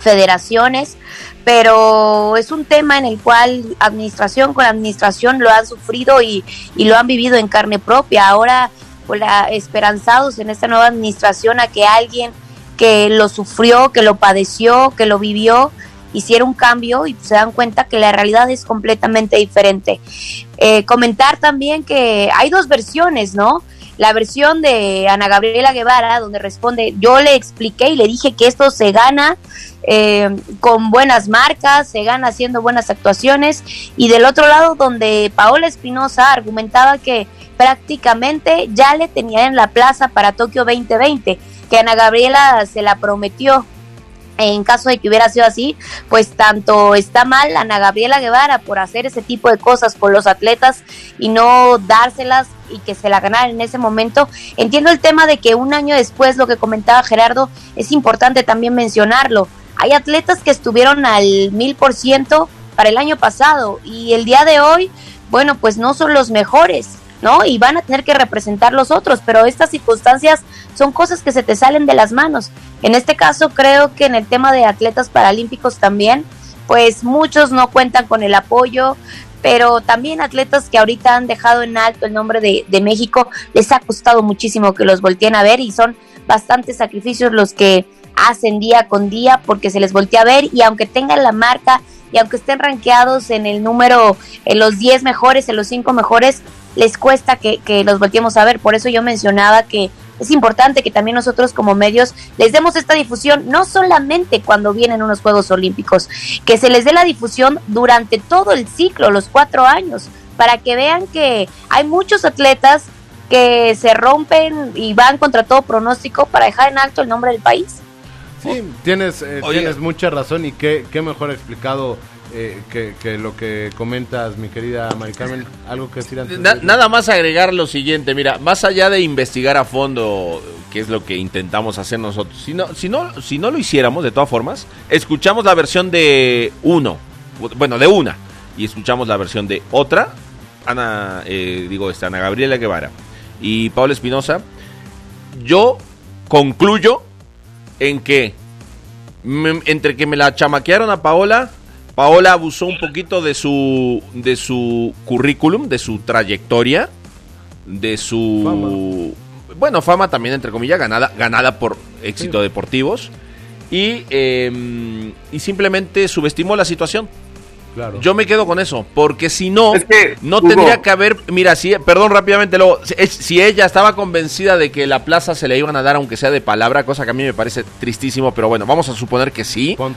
federaciones, pero es un tema en el cual administración con administración lo han sufrido y, y lo han vivido en carne propia. Ahora, esperanzados en esta nueva administración a que alguien que lo sufrió, que lo padeció, que lo vivió, hiciera un cambio y se dan cuenta que la realidad es completamente diferente. Eh, comentar también que hay dos versiones, ¿no? La versión de Ana Gabriela Guevara, donde responde, yo le expliqué y le dije que esto se gana eh, con buenas marcas, se gana haciendo buenas actuaciones, y del otro lado, donde Paola Espinosa argumentaba que prácticamente ya le tenía en la plaza para Tokio 2020, que Ana Gabriela se la prometió en caso de que hubiera sido así, pues tanto está mal Ana Gabriela Guevara por hacer ese tipo de cosas con los atletas y no dárselas y que se la ganaran en ese momento. Entiendo el tema de que un año después, lo que comentaba Gerardo, es importante también mencionarlo. Hay atletas que estuvieron al mil por ciento para el año pasado y el día de hoy, bueno, pues no son los mejores. ¿No? Y van a tener que representar los otros, pero estas circunstancias son cosas que se te salen de las manos. En este caso, creo que en el tema de atletas paralímpicos también, pues muchos no cuentan con el apoyo, pero también atletas que ahorita han dejado en alto el nombre de, de México, les ha costado muchísimo que los volteen a ver y son bastantes sacrificios los que hacen día con día porque se les voltea a ver y aunque tengan la marca y aunque estén rankeados en el número, en los 10 mejores, en los 5 mejores, les cuesta que, que, los volteemos a ver. Por eso yo mencionaba que es importante que también nosotros como medios les demos esta difusión, no solamente cuando vienen unos Juegos Olímpicos, que se les dé la difusión durante todo el ciclo, los cuatro años, para que vean que hay muchos atletas que se rompen y van contra todo pronóstico para dejar en alto el nombre del país. Sí, tienes, eh, tienes mucha razón y qué, qué mejor explicado eh, que, que, lo que comentas, mi querida Mari Carmen, algo que decir antes. Na, nada más agregar lo siguiente, mira, más allá de investigar a fondo qué es lo que intentamos hacer nosotros, si no, si no, si no lo hiciéramos de todas formas, escuchamos la versión de uno, bueno, de una, y escuchamos la versión de otra, Ana, eh, digo, esta, Ana Gabriela Guevara y Paula Espinosa, yo concluyo en que me, entre que me la chamaquearon a Paola, Paola abusó un poquito de su de su currículum, de su trayectoria, de su fama. bueno fama también entre comillas ganada ganada por éxito sí. deportivos y eh, y simplemente subestimó la situación. Claro. Yo me quedo con eso, porque si no, es que, no Hugo, tendría que haber, mira, si, perdón rápidamente, luego, si ella estaba convencida de que la plaza se le iban a dar, aunque sea de palabra, cosa que a mí me parece tristísimo, pero bueno, vamos a suponer que sí. Pon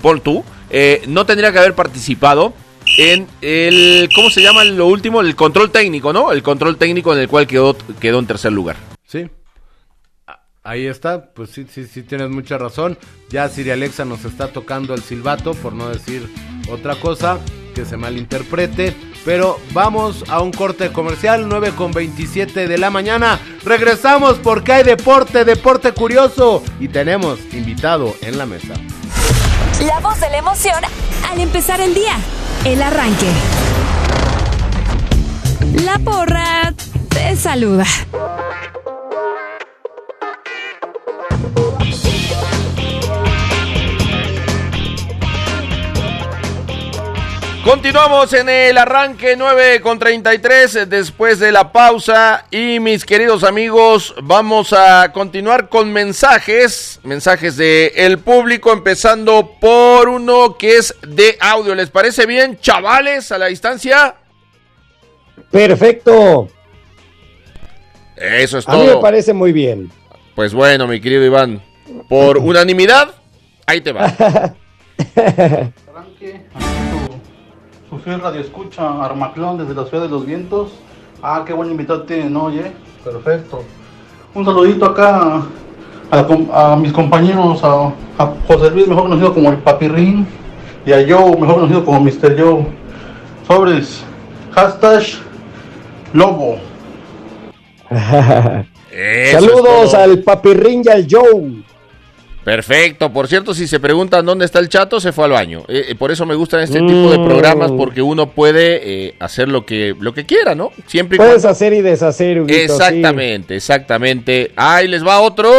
Pon tú, eh, no tendría que haber participado en el, ¿cómo se llama lo último? El control técnico, ¿no? El control técnico en el cual quedó, quedó en tercer lugar. Sí. Ahí está, pues sí, sí, sí tienes mucha razón. Ya Siri Alexa nos está tocando el silbato, por no decir otra cosa que se malinterprete. Pero vamos a un corte comercial, 9 con 27 de la mañana. Regresamos porque hay deporte, deporte curioso. Y tenemos invitado en la mesa. La voz de la emoción al empezar el día. El arranque. La porra te saluda. Continuamos en el arranque 9 con 33 después de la pausa y mis queridos amigos vamos a continuar con mensajes, mensajes de el público empezando por uno que es de audio. ¿Les parece bien, chavales, a la distancia? Perfecto. Eso es A mí me todo. parece muy bien. Pues bueno, mi querido Iván, por unanimidad, ahí te va. Su fiel radio escucha, Armaclón desde la ciudad de los vientos. Ah, qué buen invitado tienen, ¿no? oye. Perfecto. Un saludito acá a, mis compañeros, a, a José Luis, mejor conocido como el Papirrín, y a Joe, mejor conocido como Mr. Joe. Sobres, hashtag Lobo. Saludos al papirrín y al Joe. Perfecto. Por cierto, si se preguntan dónde está el chato, se fue al baño. Eh, eh, por eso me gustan este tipo de Mm. programas, porque uno puede eh, hacer lo que, lo que quiera, ¿no? Siempre Puedes cuando- hacer y deshacer, Huguito, sí. Exactamente, exactamente. Ahí les va otro.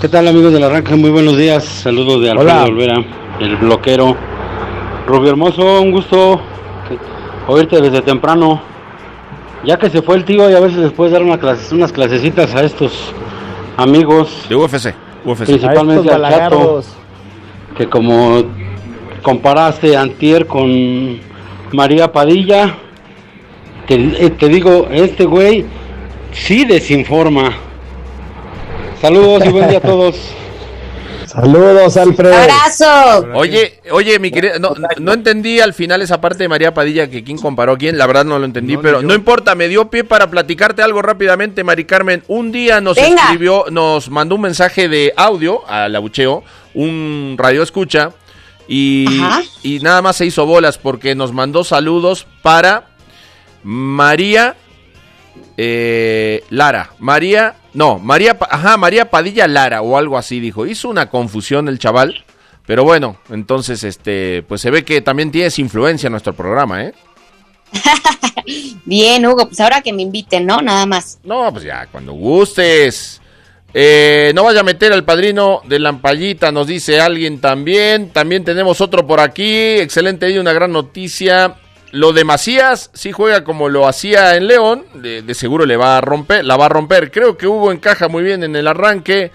¿Qué tal amigos del arranque? Muy buenos días. Saludos de Alfredo Hola. Olvera, el bloquero. Rubio Hermoso, un gusto oírte desde temprano. Ya que se fue el tío y a veces después dar una clase- unas clasecitas a estos amigos. De UFC. UFC. Principalmente A al Chato. Que como comparaste antier con María Padilla, te, eh, te digo, este güey sí desinforma. Saludos y buen día a todos. Saludos, Alfredo. ¡Abrazo! Oye, oye, mi querida, no, no entendí al final esa parte de María Padilla que quién comparó a quién, la verdad no lo entendí, No, pero no importa, me dio pie para platicarte algo rápidamente, Mari Carmen. Un día nos Venga. escribió, nos mandó un mensaje de audio al abucheo, un radio escucha, y, y nada más se hizo bolas porque nos mandó saludos para María eh, Lara. María, no, María, ajá, María Padilla Lara o algo así dijo. Hizo una confusión el chaval, pero bueno, entonces este, pues se ve que también tienes influencia en nuestro programa, ¿eh? Bien, Hugo, pues ahora que me inviten, ¿no? Nada más. No, pues ya, cuando gustes. Eh, no vaya a meter al padrino de Lampallita, nos dice alguien también. También tenemos otro por aquí. Excelente día, una gran noticia. Lo de Macías, sí juega como lo hacía en León. De, de seguro le va a romper, la va a romper. Creo que Hugo encaja muy bien en el arranque.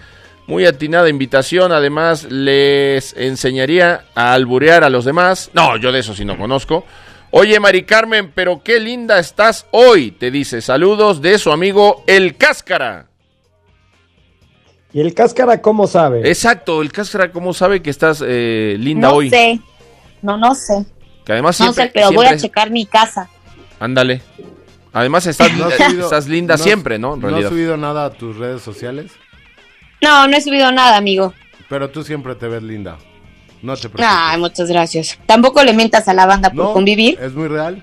Muy atinada invitación. Además, les enseñaría a alburear a los demás. No, yo de eso sí no conozco. Oye, Mari Carmen, pero qué linda estás hoy, te dice. Saludos de su amigo El Cáscara. ¿Y el cáscara cómo sabe? Exacto, El Cáscara, ¿cómo sabe que estás eh, linda no hoy? sé. No, no sé. Que además No sé, pero voy a checar mi casa. Ándale. Además estás, ¿No has eh, subido- estás linda no siempre, ¿no? En ¿No has subido nada a tus redes sociales? No, no he subido nada, amigo. Pero tú siempre te ves linda. No te preocupes. Ay, muchas gracias. Tampoco le mientas a la banda por No, convivir. Es muy real.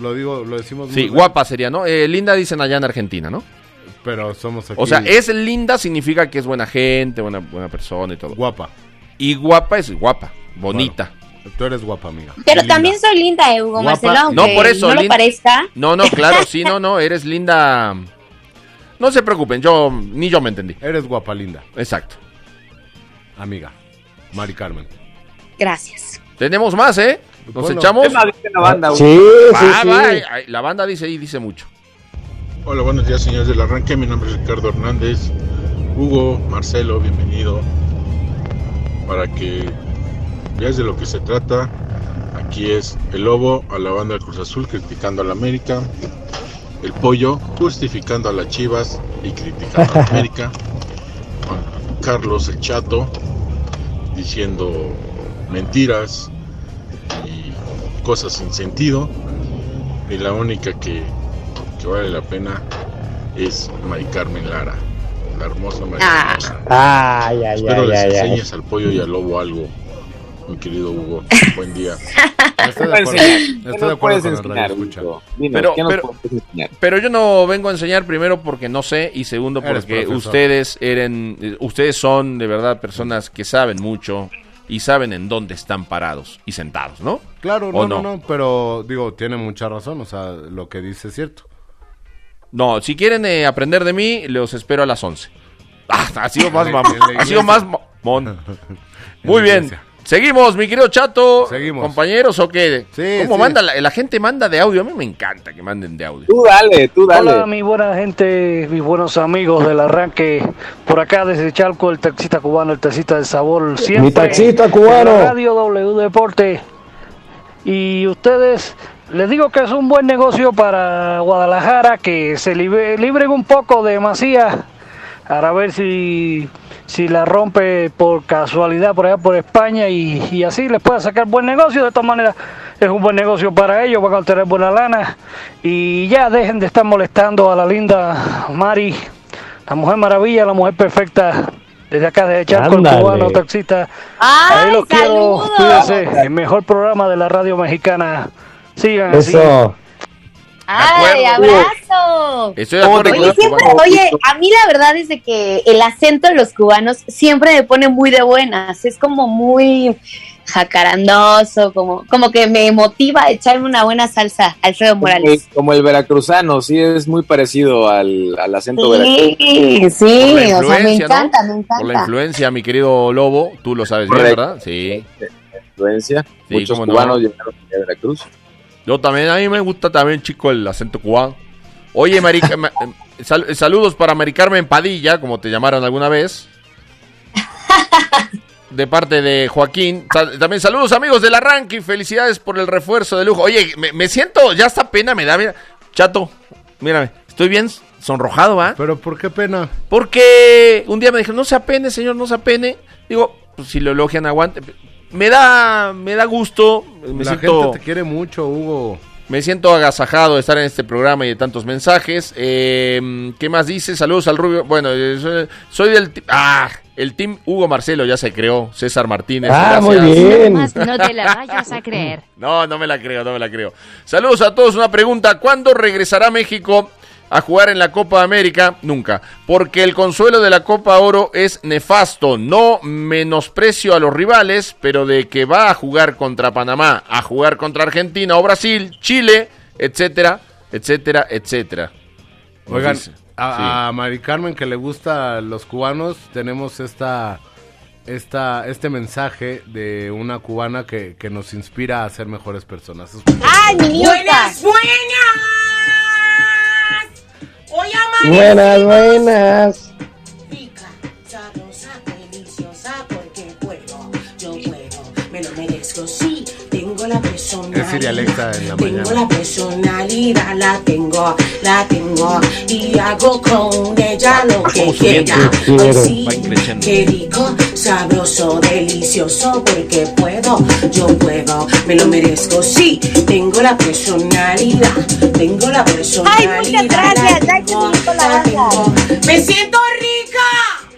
Lo digo, lo decimos muy Sí, real. guapa sería, ¿no? Eh, linda dicen allá en Argentina, ¿no? Pero somos aquí. O sea, es linda significa que es buena gente, buena, buena persona y todo. Guapa. Y guapa es guapa, bonita. Tú eres guapa, amiga. Pero también soy linda, Hugo Guapa. Marcelo, aunque No, por eso, no lo parezca. No, no, claro, sí, no, no, eres linda. No se preocupen, yo ni yo me entendí. Eres guapa, linda. Exacto. Amiga. Mari Carmen. Gracias. Tenemos más, ¿eh? Nos Bueno. echamos. ¿Qué más dice la banda, Sí, sí, Va, sí. va, la banda dice y dice mucho. Hola, buenos días, señores del arranque. Mi nombre es Ricardo Hernández. Hugo, Marcelo, bienvenido. Para que veas de lo que se trata. Aquí es el lobo a la banda del Cruz Azul criticando a la América. El pollo justificando a las Chivas y criticando a la América. Carlos el Chato diciendo mentiras y cosas sin sentido. Y la única que, que vale la pena es Mari Carmen Lara, la hermosa Mari Ah. Carmen Lara. Ay, ay, Espero ay, les ay, ay. enseñes al pollo y al lobo algo, mi querido Hugo. Buen día. Estoy de acuerdo, estoy ¿Qué de nos acuerdo puedes con el enseñar, radio escucha. Pero- yo no vengo a enseñar primero porque no sé y segundo porque ustedes eran, eh, ustedes son de verdad personas que saben mucho y saben en dónde están parados y sentados, ¿no? Claro, ¿O no, no, no, pero digo, tiene mucha razón, o sea, lo que dice es cierto. No, si quieren eh, aprender de mí, los espero a las 11. Ah, ha sido más mamón. Ha sido más. En Muy bien. Seguimos, mi querido Chato. Seguimos. Compañeros, ¿o qué? Sí, ¿Cómo sí. manda? La, la gente manda de audio. A mí me encanta que manden de audio. Tú dale, tú dale. Hola, mi buena gente, mis buenos amigos del arranque. Por acá desde Chalco, el taxista cubano, el taxista del sabor. Siempre Mi taxista en cubano. la Radio W Deporte. Y ustedes, les digo que es un buen negocio para Guadalajara, que se libe- libren un poco de Macías, para ver si, si la rompe por casualidad por allá por España y, y así les pueda sacar buen negocio. De todas maneras, es un buen negocio para ellos, van a tener buena lana. Y ya dejen de estar molestando a la linda Mari, la mujer maravilla, la mujer perfecta. Desde acá, de Charco, el cubano taxista. ¡Ay, Ahí los quiero, cuídense. El mejor programa de la radio mexicana. Sigan así. ¡Ay, abrazo! Estoy de ¿Cómo acuerdo Oye, siempre, cubanos. oye, a mí la verdad es de que el acento de los cubanos siempre me pone muy de buenas. Es como muy jacarandoso, como, como que me motiva a echarme una buena salsa, Alfredo Como el, Morales. como el veracruzano, sí, es muy parecido al, al acento veracruzano. Sí, Por sí, la o sea, me influencia, ¿no? encanta, me Por la encanta. influencia, mi querido Lobo, tú lo sabes bien. ¿verdad? Sí. Influencia. Sí, Muchos cómo no. cubanos llegaron a Veracruz. Yo también, a mí me gusta también, chico, el acento cubano. Oye, Marica, ma- sal- saludos para Mari Carmen Padilla, como te llamaron alguna vez. De parte de Joaquín. Sal- También saludos, amigos del arranque, y felicidades por el refuerzo de lujo. Oye, me, me siento, ya esta pena me da, mira. Chato, mírame, estoy bien sonrojado, ¿va? Pero ¿por qué pena? Porque un día me dijeron, no se apene, señor, no se apene. Digo, pues si lo elogian, aguante. Me da, me da gusto. Me La siento... gente te quiere mucho, Hugo. Me siento agasajado de estar en este programa y de tantos mensajes. Eh, ¿Qué más dice? Saludos al Rubio. Bueno, eh, soy, soy del... Ah, el team Hugo Marcelo ya se creó. César Martínez. Ah, gracias. muy bien. No te la vayas a creer. No, no me la creo, no me la creo. Saludos a todos. Una pregunta. ¿Cuándo regresará México a jugar en la Copa América? Nunca. Porque el consuelo de la Copa Oro es nefasto. No menosprecio a los rivales, pero de que va a jugar contra Panamá, a jugar contra Argentina o Brasil, Chile, etcétera, etcétera, etcétera. Oigan, a, a Mari Carmen que le gusta a los cubanos, tenemos esta, esta, este mensaje de una cubana que, que nos inspira a ser mejores personas. ¡Ay, mi nieta! Hoy Buenas, buenas. rica, sabrosa, deliciosa, porque puedo, yo puedo, me lo merezco, sí, tengo la personalidad. En la Tengo mañana. la personalidad, la tengo, la tengo, y hago con ella lo que Vamos subiendo. quiera. Quiero. Hoy sí, Va creciendo. qué rico, sabroso, delicioso, porque puedo, yo puedo, me lo merezco, sí, tengo la personalidad, tengo la personalidad. Ay, muchas gracias, la tengo, la tengo. Me siento rica.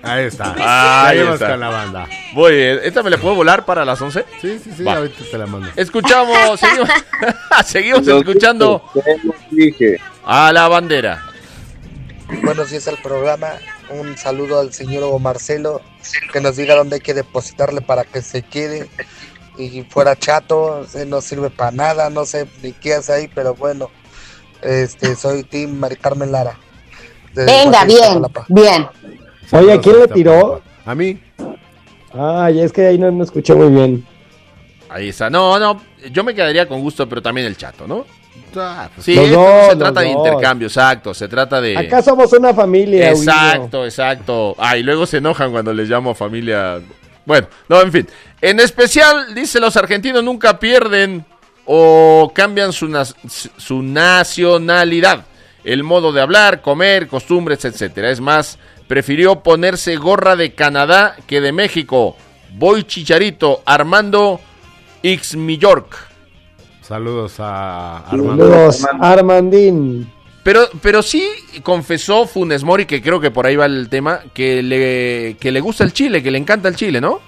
Ahí está. Ahí está. la banda. Muy bien. ¿Esta me la puedo volar para las 11? Sí, sí, sí, Va. ahorita te la mando. Escuchamos, seguimos, seguimos escuchando dije, a la bandera. Buenos días al programa. Un saludo al señor Hugo Marcelo, que nos diga dónde hay que depositarle para que se quede. Y fuera chato, no sirve para nada, no sé ni qué hace ahí, pero bueno, este soy Tim Mari Carmen Lara. desde Venga, Guatemala, bien, bien. Oye, ¿a quién le tiró? A mí. Ay, es que ahí no, no escuché muy bien. Ahí está. No, no, yo me quedaría con gusto, pero también el chato, ¿no? Ah, pues, Sí, esto no se trata de intercambio, exacto. Se trata de. Acá somos una familia. Exacto, exacto. Ah, y luego se enojan cuando les llamo familia. Bueno, no, en fin. En especial, dice los argentinos nunca pierden o cambian su, su nacionalidad, el modo de hablar, comer, costumbres, etcétera. Es más, prefirió ponerse gorra de Canadá que de México. Voy Chicharito, Armando X York. Saludos a Armando. Saludos, Armandín. Pero, pero sí confesó Funes Mori, que creo que por ahí va el tema, que le, que le gusta el chile, que le encanta el chile, ¿no?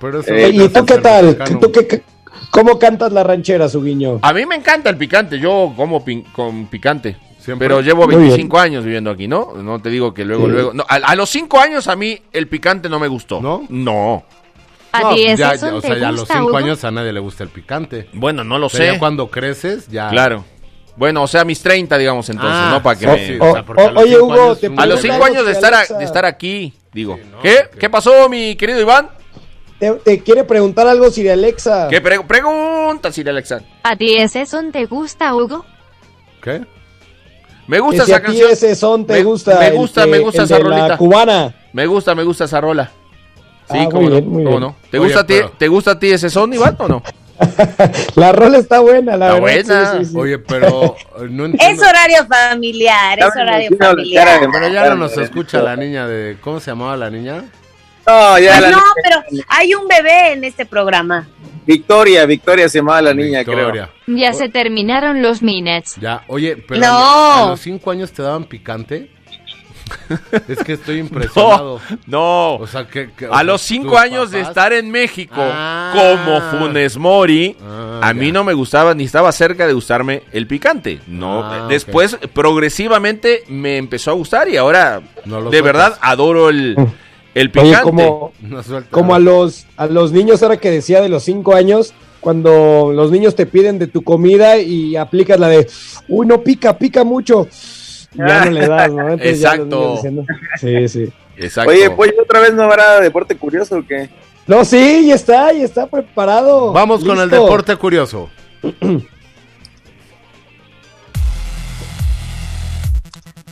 Pero Eh, ¿Y tú qué tal? mexicano. ¿Tú qué, ¿Cómo cantas la ranchera, su guiño? A mí me encanta el picante, yo como pin- con picante. Siempre. Pero llevo Muy bien. 25 años viviendo aquí, ¿no? No te digo que luego, Sí. luego... no, a, a los 5 años a mí el picante no me gustó. ¿No? No. ¿A No, ese ya, o sea, ya a los gusta, 5 Hugo? años a nadie le gusta el picante. Bueno, no lo O sea, sé. ya cuando creces, ya. Claro. Bueno, o sea, mis 30, digamos, entonces, Ah, ¿no? Para que sí, me... sí, O- o sea, o- oye, cinco Hugo, años te A los pregunto 5 años de estar, a- de estar aquí, digo. no, ¿Qué? ¿Qué pasó, mi querido Iván? Te, te quiere preguntar algo, Siri Alexa. ¿Qué pre- pregunta, Sir Alexa? ¿A ti ese son te gusta, Hugo? ¿Qué? Me gusta si esa a ti canción. ese son te Me- gusta. me gusta, me gusta el esa rolita. cubana. Me gusta, me gusta esa rola. Sí, Ah, cómo muy no, bien, muy cómo bien. no. ¿Te Oye, gusta, a ti, pero- ¿Te gusta a ti ese son, Iván, o no? La rola está buena, la Está verdad. buena. sí, sí, sí. Oye, pero eh, no Es horario familiar, es horario familiar. Pero ya no nos escucha la niña de. ¿Cómo se llamaba la niña? No, ya la No, pero hay un bebé en este programa. Victoria, Victoria se llamaba la niña, creo. Victoria. Ya se terminaron los minutes. Ya, oye, pero No. a, a los 5 años te daban picante. es que estoy impresionado. No. O sea, que. que- o A sea, los 5 tus años de estar en México Ah. como Funes Mori, Ah, a mí ya. no me gustaba ni estaba cerca de gustarme el picante. No, Ah, después progresivamente me empezó a gustar y ahora No de sueltas. verdad adoro el, el Oye, picante. como, No suelta. como a los, a los niños, ahora que decía de los cinco años, cuando los niños te piden de tu comida y aplicas la de, uy, no pica, pica mucho. Ya no le das, ¿no? Entonces ya los Exacto. niños diciendo, sí, sí. Exacto. Oye, pues otra vez no habrá deporte curioso o qué? No, sí, ya está, ya está preparado. Vamos con el deporte curioso.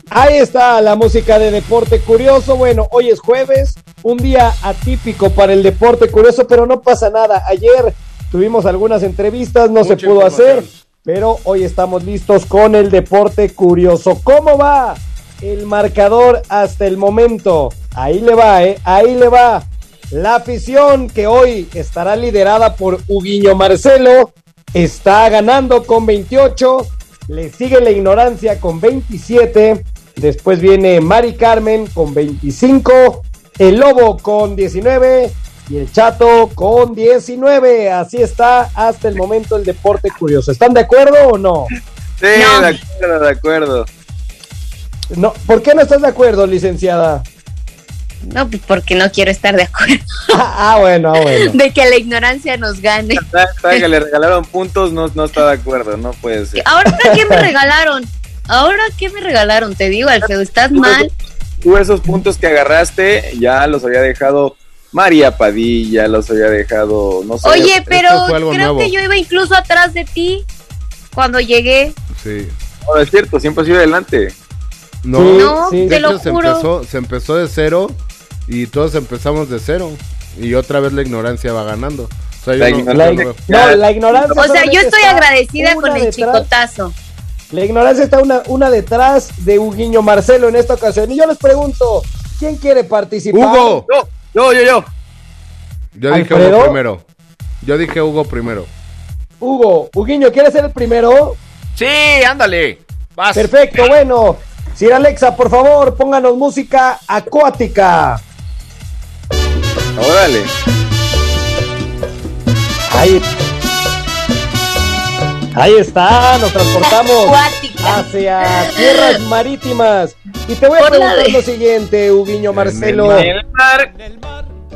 Ahí está la música de deporte curioso. Bueno, hoy es jueves, un día atípico para el deporte curioso, pero no pasa nada. Ayer tuvimos algunas entrevistas, no se pudo hacer, pero hoy estamos listos con el deporte curioso. ¿Cómo va el marcador hasta el momento? Ahí le va, ¿eh? Ahí le va. La afición que hoy estará liderada por Huguiño Marcelo está ganando con 28. Le sigue la ignorancia con 27. Después viene Mari Carmen con 25. El Lobo con 19. Y el Chato con 19. Así está hasta el momento el deporte curioso. ¿Están de acuerdo o no? Sí, No. de acuerdo, de acuerdo. no? ¿Por qué no estás de acuerdo, licenciada? No, pues porque no quiero estar de acuerdo Ah, ah, bueno, ah, bueno. de que la ignorancia nos gane. Sabe que le regalaron puntos, no, no está de acuerdo, no puede ser. ¿Ahora qué me regalaron? ¿Ahora qué me regalaron? Te digo, Alfredo, estás mal. Tú esos puntos que agarraste ya los había dejado María Padilla, los había dejado, no sé. Oye, pero creo nuevo. que yo iba incluso atrás de ti cuando llegué. Sí. No, es cierto, siempre has ido adelante. No, No, sí. de te lo se juro. empezó, se empezó de cero y todos empezamos de cero. Y otra vez la ignorancia va ganando. O sea, yo La no- ignorancia- La, no- no, la ignorancia. O sea, yo estoy agradecida con el detrás- chicotazo. La ignorancia está una, una detrás de Huguiño Marcelo en esta ocasión. Y yo les pregunto, ¿quién quiere participar? Hugo, Yo, yo, yo, yo. yo dije. Hugo primero. Yo dije Hugo primero. Hugo, Huguiño, ¿quieres ser el primero? Sí, ándale. Vas. Perfecto, bueno. Sir Alexa, por favor, pónganos música acuática. Órale. Ahí. Ahí está, nos transportamos hacia tierras marítimas. Y te voy a preguntar lo siguiente, Huguiño Marcelo.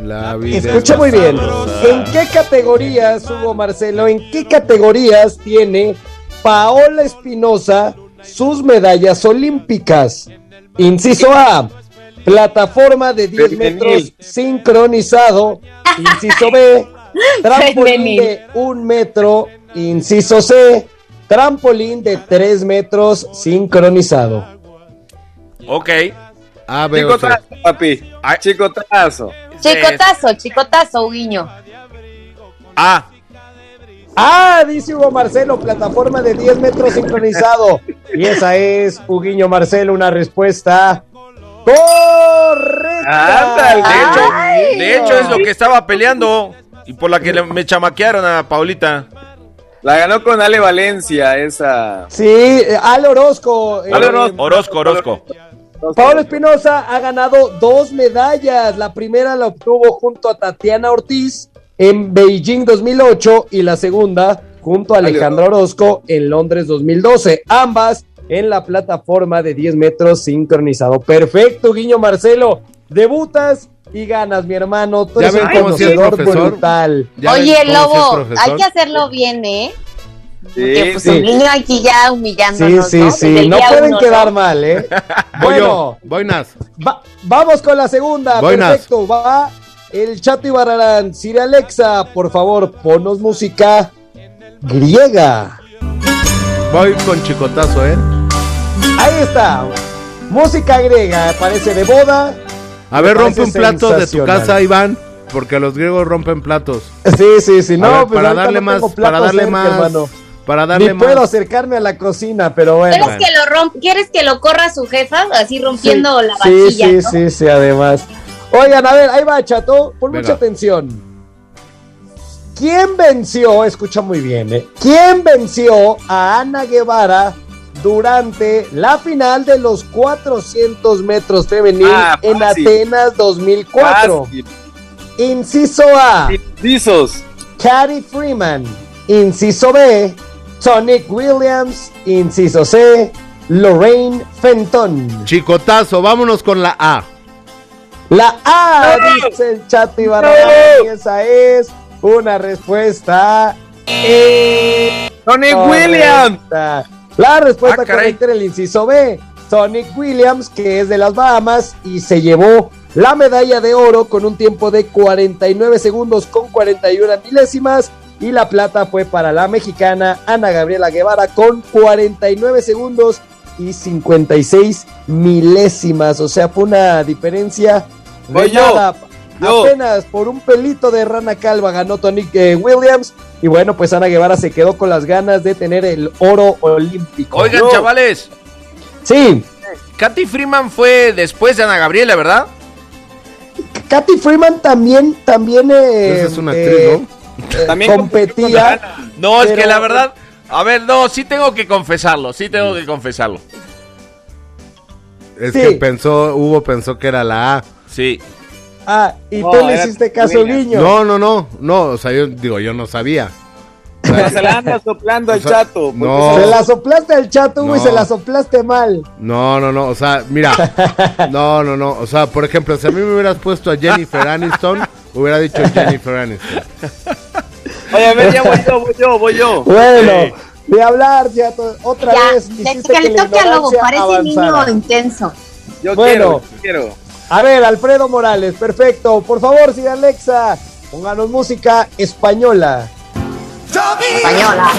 La vida Escucha es muy bien. ¿En qué categorías, Hugo Marcelo, en qué categorías tiene Paola Espinosa sus medallas olímpicas? Inciso A, plataforma de 10 Femenil. metros sincronizado. Inciso B, trampolín de 1 metro. Inciso C, trampolín de 3 metros sincronizado. Ok. A, B, o C. Chicotazo, papi. Ay. Chicotazo. Chicotazo, chicotazo, Huguiño. Ah, Ah, dice Hugo Marcelo, plataforma de 10 metros sincronizado. Y esa es, Huguiño Marcelo, una respuesta correcta. Ándale. de hecho, Ay, de hecho es lo que estaba peleando y por la que me chamaquearon a Paulita. La ganó con Ale Valencia, esa. Sí, eh, Ale Orozco. eh, Ale Orozco. Orozco, Orozco. Pablo Espinosa ha ganado dos medallas. La primera la obtuvo junto a Tatiana Ortiz en Beijing 2008 y la segunda junto a Alejandra Orozco en Londres 2012. Ambas en la plataforma de 10 metros sincronizado. Perfecto, Guiño Marcelo. Debutas y ganas, mi hermano. Tú Ya eres ven un cómo sí es conocedor profesor. brutal. Ya ven Oye, cómo sí es Lobo, hay que hacerlo bien, ¿eh? Porque pues sí. un niño aquí ya Sí, humillándonos, sí, ¿no? Desde sí. No pueden uno, quedar ¿no? mal, ¿eh? Voy yo, bueno, voy Nas. Va- vamos con la segunda. Voy, Nas. Perfecto. Va el Chato Ibarrarán. Siri Alexa, por favor, ponos música griega. Voy con chicotazo, ¿eh? Ahí está. Música griega. Parece de boda. A ver, rompe un plato de tu casa, Iván. Porque los griegos rompen platos. Sí, sí, sí. No, ver, pues para darle no más, para darle cerca, más, hermano. para darle Ni más. puedo acercarme a la cocina, pero bueno. ¿Quieres que lo romp ¿Quieres que lo corra su jefa? Así rompiendo la Sí, vajilla, sí, ¿no? sí, sí, además. Oigan, a ver, ahí va, chato. Pon Venga. mucha atención. ¿Quién venció? Escucha muy bien, ¿eh? ¿Quién venció a Ana Guevara durante la final de los 400 metros femenil Ah, en. Atenas 2004? Fácil. Inciso A, Incisos. Carrie Freeman. Inciso B, Tonic Williams. Inciso C, Lorraine Fenton. Chicotazo, vámonos con la A. La A, dice el chat Ibarra, y esa es una respuesta. Tonic correcta. Williams. La respuesta Ah, caray. correcta era el inciso B. Tonic Williams, que es de las Bahamas y se llevó la medalla de oro con un tiempo de 49 segundos con 41 milésimas. Y la plata fue para la mexicana Ana Gabriela Guevara con 49 segundos y 56 milésimas. O sea, fue una diferencia de Voy yo. nada. Apenas por un pelito de rana calva ganó Tony eh, Williams. Y bueno, pues Ana Guevara se quedó con las ganas de tener el oro olímpico. Oigan, chavales, Sí, Katy Freeman fue después de Ana Gabriela, ¿verdad? Katy Freeman también, también eh, Esa es una actriz, eh, También competía. No, es que la verdad, a ver, no, sí tengo que confesarlo, sí tengo que confesarlo. Es Sí. que pensó, Hugo pensó que era la A. Sí. Ah, y No, tú le hiciste caso, niño. No, no, no, no, o sea, yo digo, yo no sabía. O sea, Pero se la anda soplando al O sea, chato. no. Se la soplaste al chato, güey, No. se la soplaste mal. No, no, no, o sea, mira, no, no, no, o sea, por ejemplo, si a mí me hubieras puesto a Jennifer Aniston, hubiera dicho Jennifer Aniston. Oye, a ver, ya voy yo, voy yo, voy yo. Bueno, de hablar, ya otra Ya, vez. de hiciste que le toque a Lobo, ignorancia parece niño avanzara. intenso. Yo Bueno. quiero, yo quiero. A ver, Alfredo Morales, perfecto. Por favor, si Alexa, pónganos música española. Española.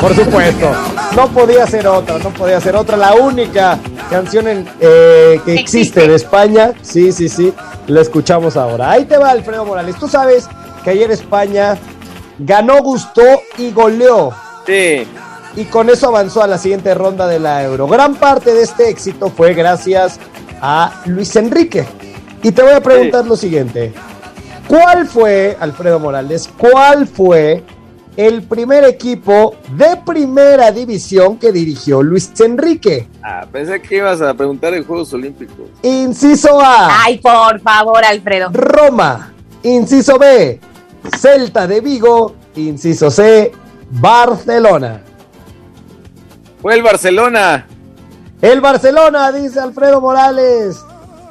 Por supuesto. No podía ser otra, no podía ser otra. La única canción en, eh, que existe Existe. de España. Sí, sí, sí. La escuchamos ahora. Ahí te va, Alfredo Morales. Tú sabes que ayer España ganó, gustó y goleó. Sí. Y con eso avanzó a la siguiente ronda de la Euro. Gran parte de este éxito fue gracias a Luis Enrique. Y te voy a preguntar lo siguiente. ¿Cuál fue, Alfredo Morales, cuál fue el primer equipo de primera división que dirigió Luis Enrique? Ah, pensé que ibas a preguntar en Juegos Olímpicos. Inciso A, Ay, por favor, Alfredo. Roma. Inciso B, Celta de Vigo. Inciso C, Barcelona. Fue el Barcelona. El Barcelona, dice Alfredo Morales.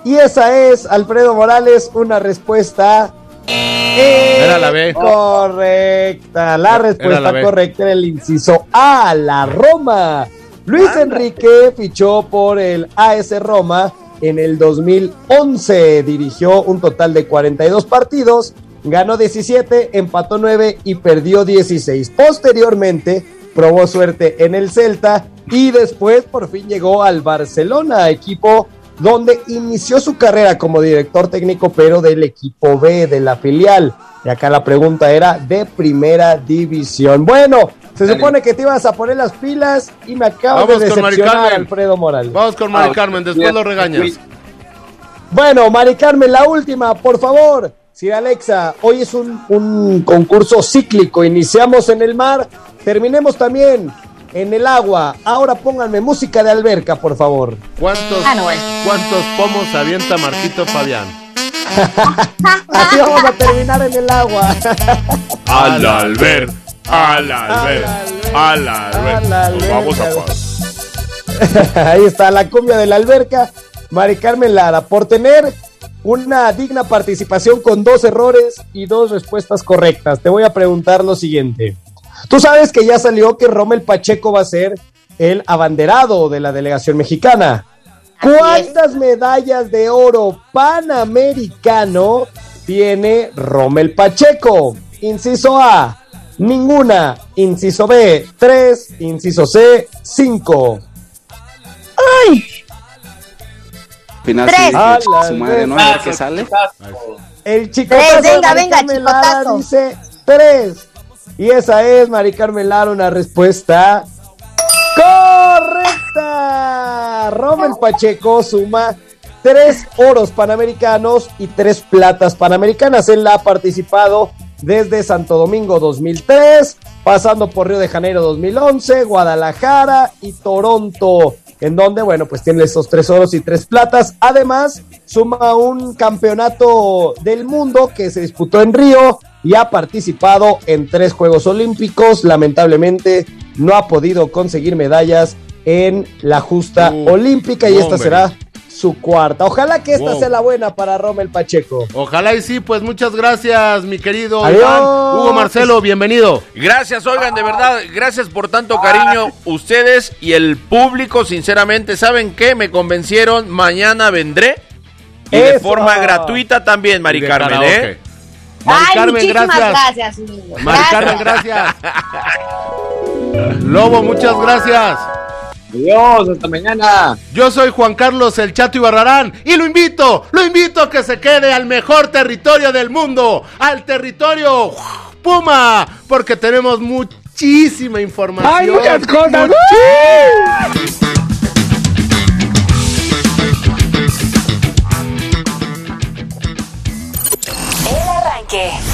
Y esa es, Alfredo Morales, una respuesta. Era la B. Correcta. La Era respuesta la correcta era el inciso A, la Roma. Luis Enrique fichó por el AS Roma en el 2011. Dirigió un total de 42 partidos, ganó 17, empató 9 y perdió 16. Posteriormente probó suerte en el Celta y después por fin llegó al Barcelona, equipo donde inició su carrera como director técnico, pero del equipo B, de la filial. Y acá la pregunta era de primera división. Bueno, se supone que te ibas a poner las pilas y me acabas Vamos de decepcionar. Alfredo Morales. Vamos con Mari Ah, Carmen, después sí, lo regañas. sí. Bueno, Mari Carmen, la última, por favor. Sir Alexa, hoy es un, un concurso cíclico. Iniciamos en el mar, terminemos también en el agua. Ahora pónganme música de alberca, por favor. ¿Cuántos, ¿Cuántos pomos avienta Marquito Fabián? Así vamos a terminar en el agua. Al alber, al alber, al alber. Nos vamos a paz. Ahí está la cumbia de la alberca. Mari Carmen Lara, por tener una digna participación con dos errores y dos respuestas correctas. Te voy a preguntar lo siguiente. Tú sabes que ya salió que Rommel Pacheco va a ser el abanderado de la delegación mexicana. ¿Cuántas medallas de oro panamericano tiene Rommel Pacheco? Inciso A, ninguna. Inciso B, tres. Inciso C, cinco. ¡Ay! Final Tres. su madre, ¿no? A ver qué sale. El chico Tres, venga, venga, chicotazo. dice tres. Y esa es, Mari Carmen Lara, una respuesta correcta. Rommel Pacheco suma tres oros panamericanos y tres platas panamericanas. Él ha participado desde Santo Domingo 2003, pasando por Río de Janeiro 2011, Guadalajara y Toronto, en donde, bueno, pues tiene estos tres oros y tres platas. Además, suma un campeonato del mundo que se disputó en Río y ha participado en tres Juegos Olímpicos. Lamentablemente, no ha podido conseguir medallas en la justa olímpica y esta será su cuarta. Ojalá que esta Wow. sea la buena para Rommel Pacheco. Ojalá y sí, pues muchas gracias, mi querido Adiós. Iván. Hugo Marcelo, bienvenido. Gracias, oigan, de verdad, gracias por tanto cariño. Ustedes y el público, sinceramente, ¿saben qué? Me convencieron, mañana vendré. Y de forma gratuita también, Mari Carmen. ¿eh? Mari Ay, Carmen, muchísimas gracias. gracias. Mari Carmen, gracias. Lobo, muchas gracias. Adiós, hasta mañana. Yo soy Juan Carlos El Chato Ibarrarán y lo invito, lo invito a que se quede al mejor territorio del mundo, al territorio Puma, porque tenemos muchísima información. ¡Hay muchas cosas! El arranque.